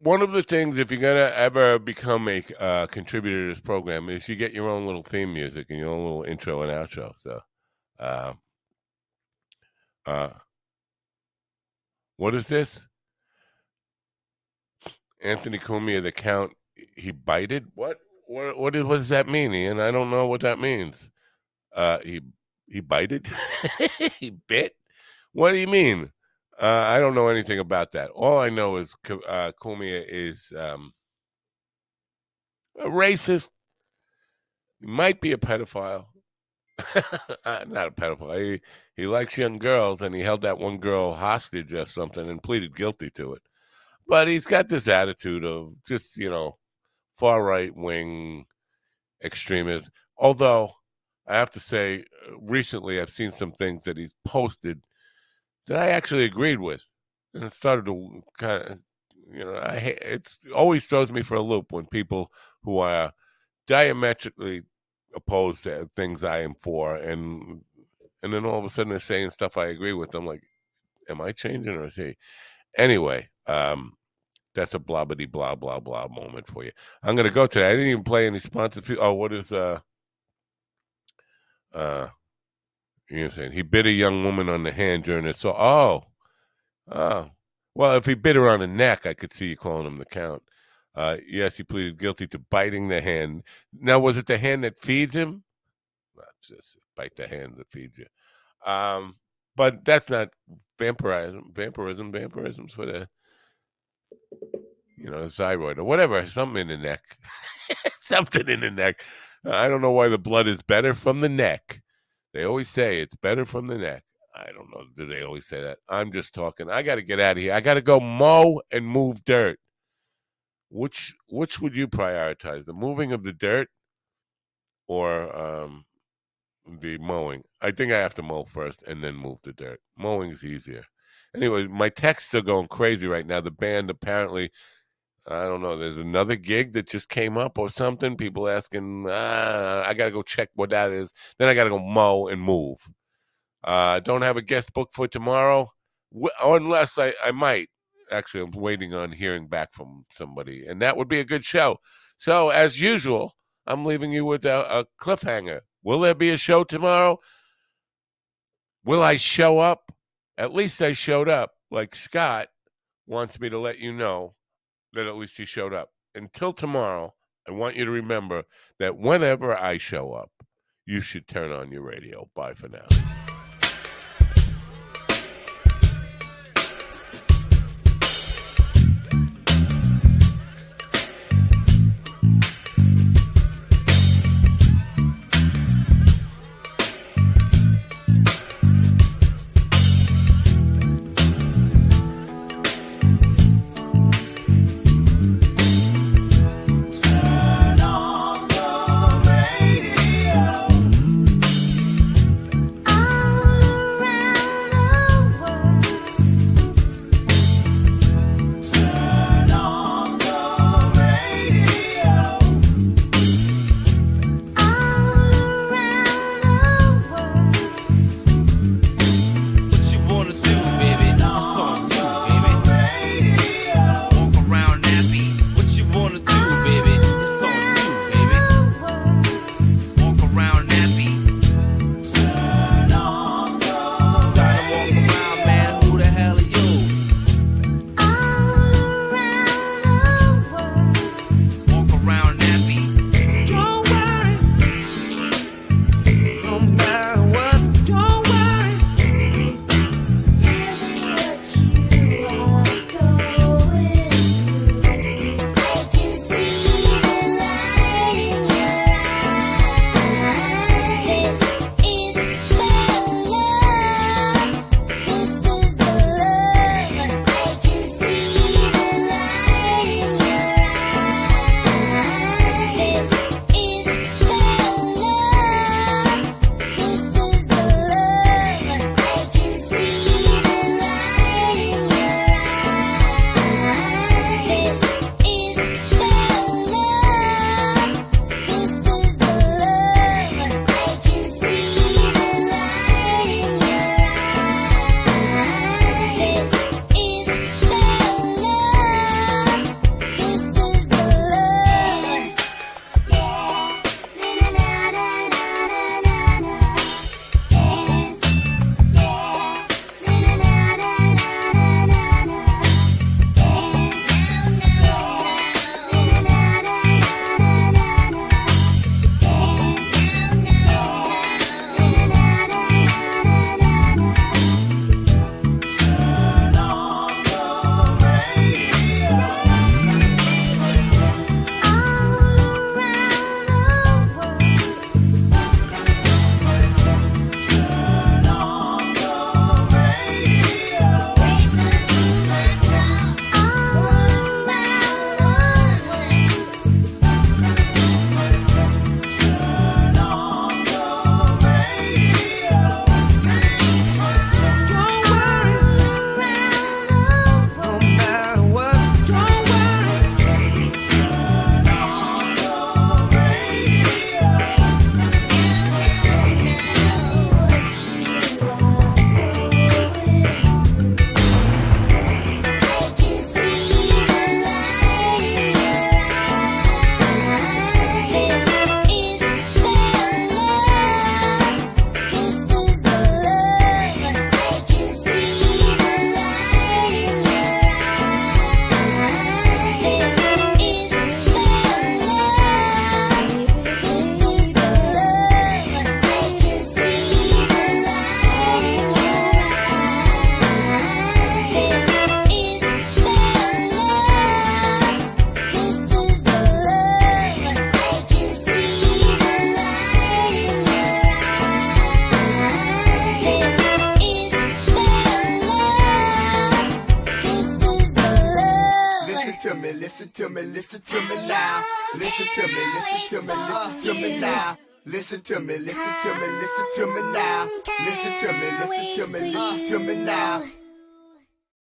One of the things, if you're gonna ever become a uh, contributor to this program, is you get your own little theme music and your own little intro and outro. So, uh, uh, what is this? Anthony Cumia, the count, he bited. What? What? What, what does that mean, Ian? I don't know what that means. Uh, he he bited. he bit. What do you mean? Uh, I don't know anything about that. All I know is uh, is um, a racist. He might be a pedophile. Uh, Not a pedophile. He, he likes young girls, and he held that one girl hostage or something and pleaded guilty to it. But he's got this attitude of just, you know, far right wing extremist. Although I have to say, uh, recently I've seen some things that he's posted that I actually agreed with, and started to kind of, you know, I always throws me for a loop when people who are diametrically opposed to things I am for, and and then all of a sudden they're saying stuff I agree with. I'm like, am I changing or is he? Anyway, um, that's a blobbity blah blah blah moment for you. I'm gonna go today. I didn't even play any sponsors. Oh, what is uh uh you know what I'm saying? He bit a young woman on the hand during it. So oh oh well if he bit her on the neck, I could see you calling him the count. Uh yes, he pleaded guilty to biting the hand. Now was it the hand that feeds him? Not just bite the hand that feeds you. Um but that's not vampirism. Vampirism, vampirism's for the you know, thyroid or whatever, something in the neck. something in the neck. I don't know why the blood is better from the neck. They always say it's better from the neck. I don't know. Do they always say that? I'm just talking. I got to get out of here. I got to go mow and move dirt. Which which would you prioritize? The moving of the dirt or um, the mowing? I think I have to mow first and then move the dirt. Mowing is easier. Anyway, my texts are going crazy right now. The band apparently I don't know. There's another gig that just came up or something. People asking, ah, I got to go check what that is. Then I got to go mow and move. Uh, don't have a guest book for tomorrow, unless I, I might. Actually, I'm waiting on hearing back from somebody, and that would be a good show. So, as usual, I'm leaving you with a, a cliffhanger. Will there be a show tomorrow? Will I show up? At least I showed up. Like Scott wants me to let you know that at least he showed up. Until tomorrow, I want you to remember that whenever I show up, you should turn on your radio. Bye for now.